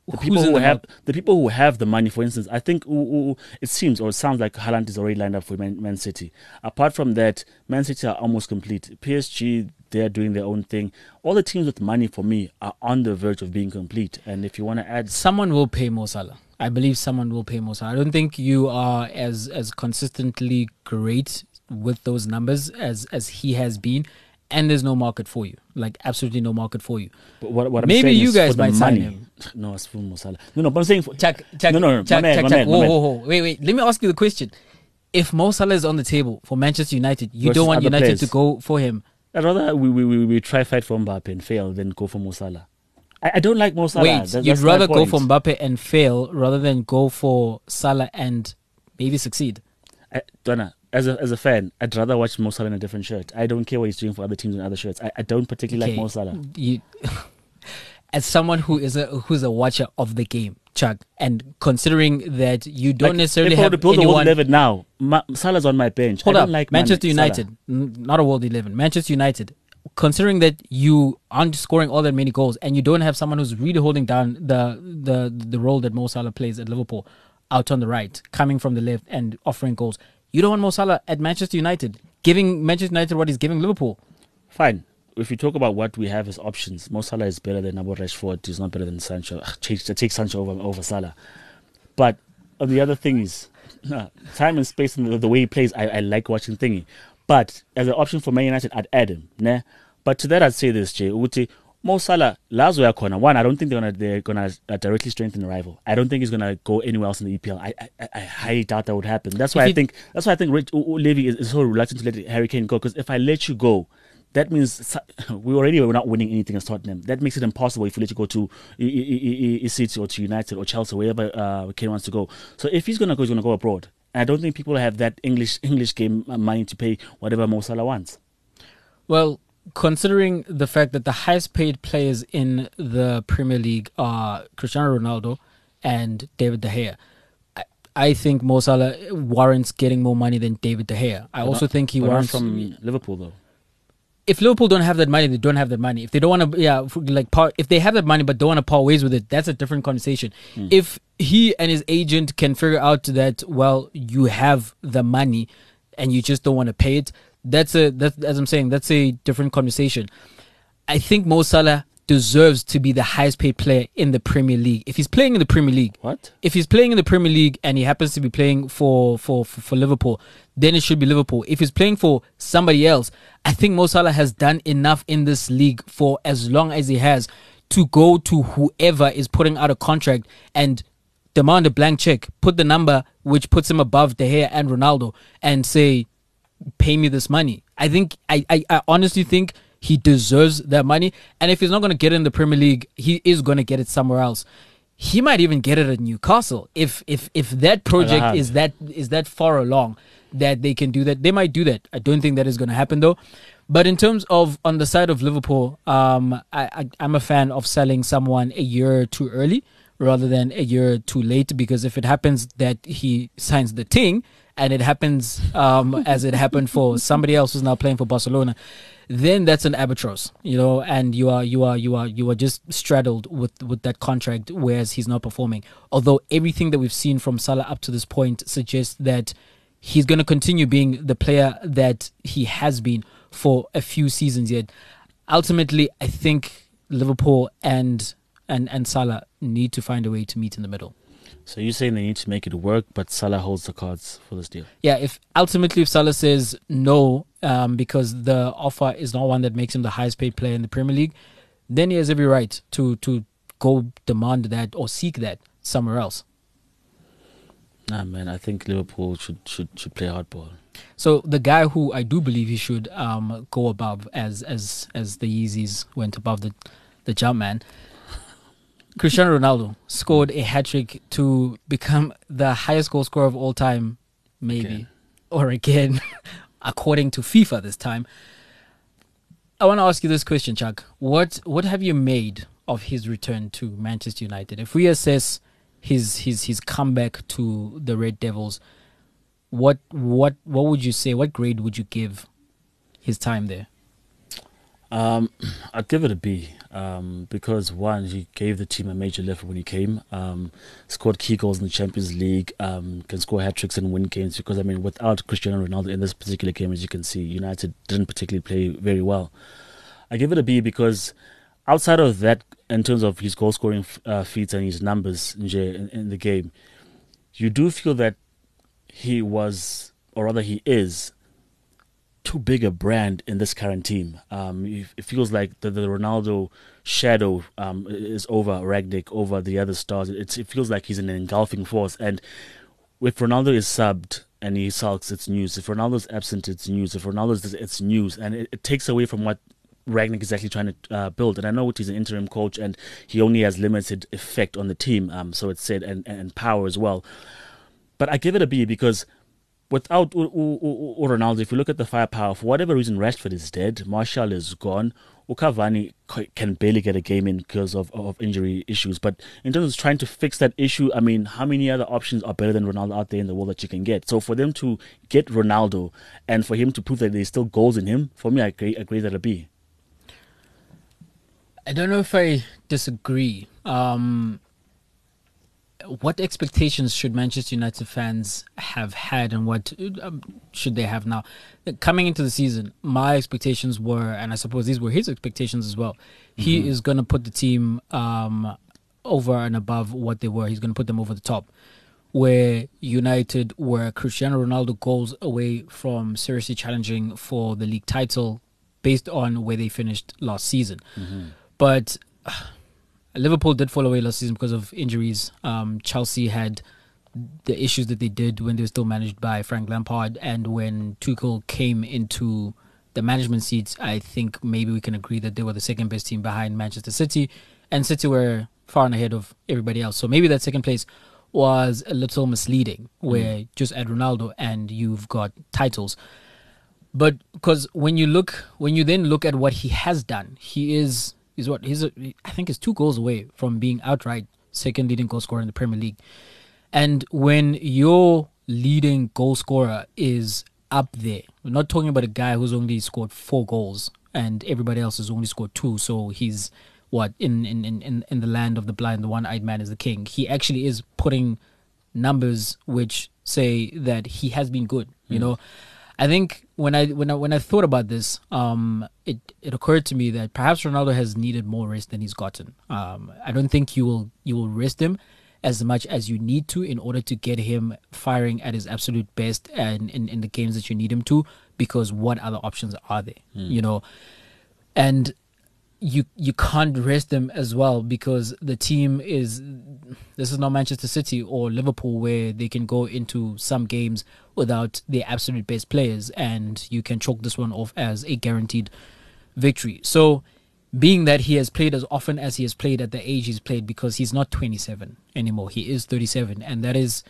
The people who the have the people who have the money, for instance, I think ooh, ooh, ooh, it seems or it sounds like Haaland is already lined up for Man, Man City. Apart from that, Man City are almost complete. PSG, they're doing their own thing. All the teams with money for me are on the verge of being complete. And if you want to add, someone will pay Mo Salah. I believe someone will pay Mo Salah. I don't think you are as as consistently great with those numbers as as he has been, and there's no market for you. Like absolutely no market for you. but what, what I'm Maybe you guys might sign him. No, it's for Mo Salah. No, no, but I'm saying for Chuck, Chuck, no, no, no, Chuck, man, Chuck, Chuck. man, my Whoa, whoa, whoa. Wait, wait. Let me ask you the question. If Mo Salah is on the table for Manchester United, you Versus don't want other United players. to go for him I'd rather we, we, we, we try fight for Mbappe and fail than go for Mo Salah. I, I don't like Mo Salah. Wait, That- you'd that's rather go for Mbappe and fail rather than go for Salah and maybe succeed. I, Donna, as a as a fan, I'd rather watch Mo Salah in a different shirt. I don't care what he's doing for other teams in other shirts. I, I don't particularly Okay, like Mo Salah. You, as someone who is a who's a watcher of the game, Chuck, and considering that you don't Like, necessarily if I have to build a world anyone. eleven now, Ma- Salah's on my bench. Hold I up, like Manchester Mane- United, n- not a world eleven. Manchester United. Considering that you aren't scoring all that many goals and you don't have someone who's really holding down the the the role that Mo Salah plays at Liverpool, out on the right, coming from the left and offering goals, you don't want Mo Salah at Manchester United, giving Manchester United what he's giving Liverpool. Fine. If you talk about what we have as options, Mo Salah is better than Abu Rashford. He's not better than Sancho. Take, take Sancho over, over Salah. But uh, the other thing is, time and space and the, the way he plays, I, I like watching thingy. But as an option for Man United, I'd add him. Né? But to that, I'd say this, Jay. Uti, Mo Salah, Lazo Yakona. One, I don't think they're gonna they're gonna uh, directly strengthen the rival. I don't think he's gonna go anywhere else in the EPL. I I, I highly doubt that would happen. That's why If I think that's why I think Rich Levy is, is so reluctant to let Harry Kane go. Because if I let you go, that means we already were not winning anything as Tottenham. That makes it impossible if we let you go to E- E- E- E- City or to United or Chelsea, wherever uh, Kane wants to go. So if he's gonna go, he's gonna go abroad. And I don't think people have that English English game uh, money to pay whatever Mo Salah wants. Well, considering the fact that the highest paid players in the Premier League are Cristiano Ronaldo and David De Gea, I, I think Mo Salah warrants getting more money than David De Gea. I also But think he not warrants from Liverpool though. if Liverpool don't have that money, they don't have that money. If they don't want to, yeah, like part, if they have that money but don't want to part ways with it, that's a different conversation. Hmm. If he and his agent can figure out that, well, you have the money and you just don't want to pay it, that's a that's as I'm saying, that's a different conversation. I think Mo Salah deserves to be the highest paid player in the Premier League. If he's playing in the Premier League, What? if he's playing in the Premier League and he happens to be playing for, for, for, for Liverpool, then it should be Liverpool. If he's playing for somebody else, I think Mo Salah has done enough in this league for as long as he has to go to whoever is putting out a contract and demand a blank check, put the number which puts him above De Gea and Ronaldo, and say, pay me this money. I think I, I, I honestly think he deserves that money. And if he's not going to get it in the Premier League, he is going to get it somewhere else. He might even get it at Newcastle if if if that project is that is that far along that they can do that. They might do that. I don't think that is going to happen though. But in terms of on the side of Liverpool, um, I, I I'm a fan of selling someone a year too early rather than a year too late because if it happens that he signs the ting and it happens um, as it happened for somebody else who's now playing for Barcelona, then that's an albatross, you know, and you are you are you are you are just straddled with with that contract, whereas he's not performing. Although everything that we've seen from Salah up to this point suggests that he's going to continue being the player that he has been for a few seasons yet. Ultimately, I think Liverpool and and and Salah need to find a way to meet in the middle. So you're saying they need to make it work, but Salah holds the cards for this deal. Yeah, if ultimately if Salah says no, um, because the offer is not one that makes him the highest paid player in the Premier League, then he has every right to to go demand that or seek that somewhere else. Nah, man, I think Liverpool should should should play hardball. So the guy who I do believe he should um, go above as as as the Yeezys went above the the jump man. Cristiano Ronaldo scored a hat trick to become the highest goal scorer of all time, maybe Again. or again, according to FIFA this time. I want to ask you this question, Chuck. What what have you made of his return to Manchester United? If we assess his his his comeback to the Red Devils, what what what would you say? What grade would you give his time there? Um, I'd give it a B um, because one, he gave the team a major lift when he came. Um, scored key goals in the Champions League. Um, can score hat tricks and win games because I mean, without Cristiano Ronaldo in this particular game, as you can see, United didn't particularly play very well. I give it a B because outside of that, in terms of his goal scoring uh, feats and his numbers in, in the game, you do feel that he was, or rather, he is too big a brand in this current team. Um, it, feels like the, the Ronaldo shadow um, is over Rangnick, over the other stars. It's, it feels like he's an engulfing force. And if Ronaldo is subbed, and he sulks, it's news. If Ronaldo's absent, it's news. If Ronaldo's, it's news, and it, it takes away from what Rangnick is actually trying to uh, build. And I know he's an interim coach, and he only has limited effect on the team. Um, so it's said, and, and power as well. But I give it a B because without U- U- U- Ronaldo, if you look at the firepower, for whatever reason, Rashford is dead, Martial is gone, Ukavani can barely get a game in because of, of injury issues. But in terms of trying to fix that issue, I mean, how many other options are better than Ronaldo out there in the world that you can get? So for them to get Ronaldo and for him to prove that there's still goals in him, for me, I agree, agree that. I don't know if I disagree. Um, what expectations should Manchester United fans have had, and what um, should they have now? Coming into the season, my expectations were, and I suppose these were his expectations as well. He is going to put the team um, over and above what they were. He's going to put them over the top. Where United were Cristiano Ronaldo goals away from seriously challenging for the league title, based on where they finished last season. But uh, Liverpool did fall away last season because of injuries. Um, Chelsea had the issues that they did when they were still managed by Frank Lampard, and when Tuchel came into the management seats, I think maybe we can agree that they were the second best team behind Manchester City, and City were far and ahead of everybody else. So maybe that second place was a little misleading, where just add Ronaldo and you've got titles. But because when you look, when you then look at what he has done, he is is what he's. A, I think he's two goals away from being outright second leading goal scorer in the Premier League. And when your leading goal scorer is up there, we're not talking about a guy who's only scored four goals and everybody else has only scored two. So he's what in in in in, in the land of the blind, the one-eyed man is the king. He actually is putting numbers which say that he has been good. You mm. know, I think when I when I when I thought about this, um, it it occurred to me that perhaps Ronaldo has needed more rest than he's gotten. Um, I don't think you will you will rest him as much as you need to in order to get him firing at his absolute best and in, in the games that you need him to. Because what other options are there? You know, and you you can't rest them as well because the team is this is not Manchester City or Liverpool where they can go into some games without their absolute best players and you can chalk this one off as a guaranteed victory. So being that he has played as often as he has played at the age he's played because he's not 27 anymore he is 37 and that is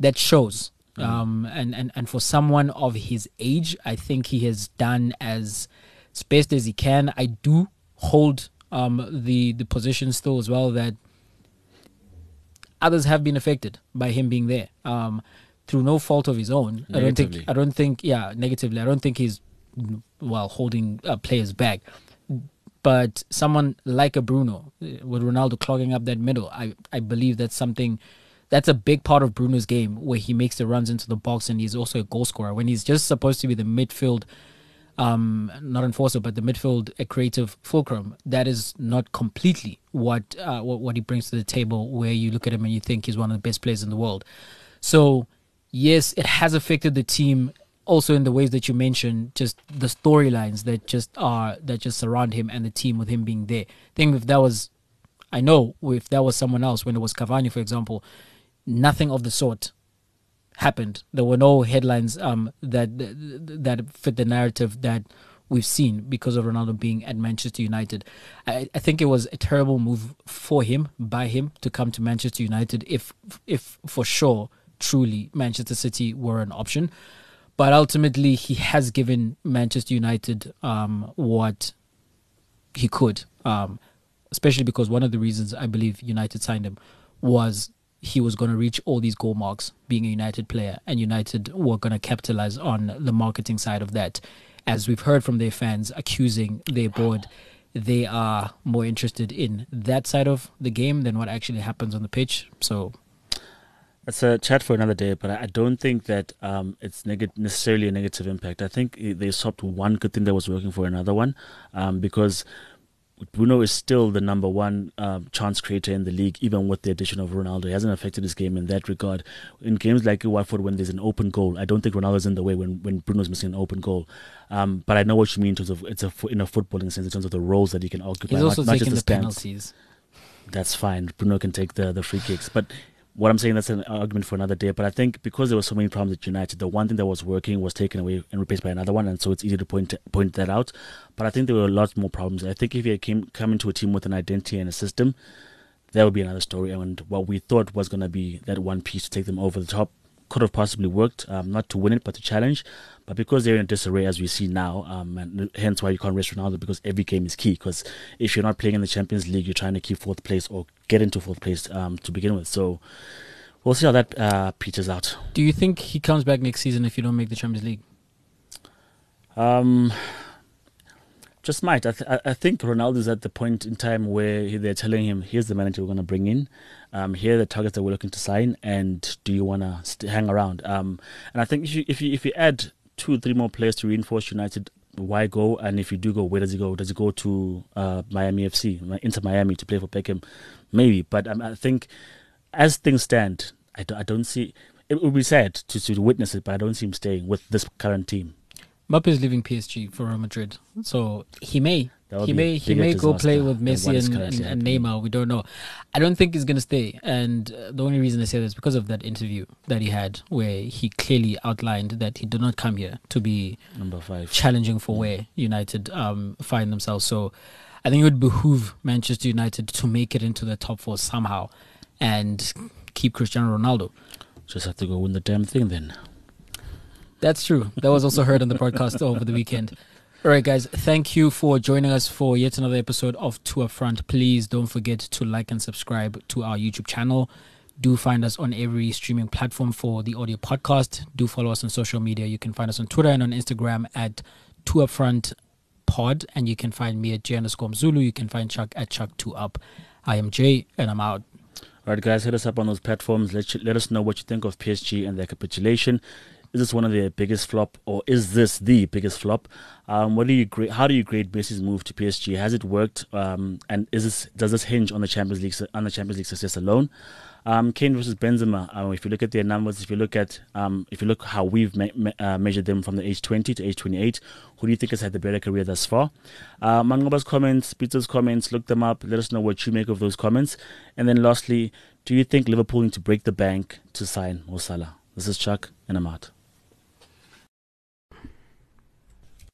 that shows um and, and and for someone of his age i think he has done as as best as he can i do hold um the the position still as well that others have been affected by him being there um through no fault of his own. I don't think i don't think yeah negatively. I don't think he's well holding uh, players back. But someone like a Bruno uh, with Ronaldo clogging up that middle, I, I believe that's something that's a big part of Bruno's game where he makes the runs into the box and he's also a goal scorer. When he's just supposed to be the midfield um not enforcer but the midfield a creative fulcrum that is not completely what uh what, what he brings to the table where you look at him and you think he's one of the best players in the world. So yes it has affected the team also in the ways that you mentioned just the storylines that just are that just surround him and the team with him being there. I think if that was I know if that was someone else when it was Cavani for example nothing of the sort happened. There were no headlines um, that that fit the narrative that we've seen because of Ronaldo being at Manchester United. I, I think it was a terrible move for him by him to come to Manchester United. If if for sure, truly Manchester City were an option, but ultimately he has given Manchester United um, what he could. Um, especially because one of the reasons I believe United signed him was he was going to reach all these goal marks being a United player, and United were going to capitalize on the marketing side of that. As we've heard from their fans accusing their board, they are more interested in that side of the game than what actually happens on the pitch. So, That's a chat for another day, but I I don't think that um, it's neg- necessarily a negative impact. I think they swapped one good thing that was working for another one um, because Bruno is still the number one um, chance creator in the league, even with the addition of Ronaldo. He hasn't affected his game in that regard. In games like Watford, when there's an open goal, I don't think Ronaldo's in the way when, when Bruno's missing an open goal. Um, but I know what you mean in terms of it's a in a footballing sense, in terms of the roles that he can occupy. he's not- also not, taking just the the penalties. that's fine. Bruno can take the, the free kicks. But what I'm saying that's an argument for another day. But I think because there were so many problems at United, the one thing that was working was taken away and replaced by another one, and so it's easy to point point that out. But I think there were lots more problems. I think if he came come into a team with an identity and a system, that would be another story. And what we thought was going to be that one piece to take them over the top could have possibly worked, um, not to win it, but to challenge. But because they're in disarray, as we see now, um, and hence why you can't rest Ronaldo, because every game is key. Because if you're not playing in the Champions League, you're trying to keep fourth place or get into fourth place um, to begin with. So we'll see how that uh, peters out. Do you think he comes back next season if you don't make the Champions League? Um, just might. I, th- I think Ronaldo's at the point in time where they're telling him, "Here's the manager we're going to bring in. Um, here are the targets that we're looking to sign, and do you want to hang around?" Um, and I think if you, if you if you add two, or three more players to reinforce United, why go? And if you do go, where does he go? Does he go to uh, Miami FC, Inter Miami to play for Beckham? Maybe, but um, I think as things stand, I, do, I don't see. It would be sad to, to witness it, but I don't see him staying with this current team. Mbappe is leaving PSG for Real Madrid, so he may he may he may go play with Messi and, and, and. Neymar. We don't know. I don't think he's going to stay, and uh, the only reason I say that is because of that interview that he had, where he clearly outlined that he did not come here to be Number five. challenging for where United um, find themselves. So I think it would behoove Manchester United to make it into the top four somehow and keep Cristiano Ronaldo. Just have to go win the damn thing then. That's true. That was also heard on the podcast over the weekend. All right, guys. Thank you for joining us for yet another episode of Two Up Front. Please don't forget to like and subscribe to our YouTube channel. Do find us on every streaming platform for the audio podcast. Do follow us on social media. You can find us on Twitter and on Instagram at Two Upfront Pod, and you can find me at J underscore Zulu. You can find Chuck at Chuck Two Up. I am Jay, and I'm out. All right, guys, hit us up on those platforms. Let, you, let us know what you think of PSG and their capitulation. Is this one of their biggest flop, or is this the biggest flop? Um, what do you? How do you grade Messi's move to PSG? Has it worked? Um, and is this does this hinge on the Champions League on the Champions League success alone? Um, Kane versus Benzema. Um, if you look at their numbers, if you look at um, if you look how we've me- me- uh, measured them from the age 20 to age 28, who do you think has had the better career thus far? Uh, Manqoba's comments, Peter's comments, look them up. Let us know what you make of those comments. And then lastly, do you think Liverpool need to break the bank to sign Mo Salah? This is Chuck, and I'm out.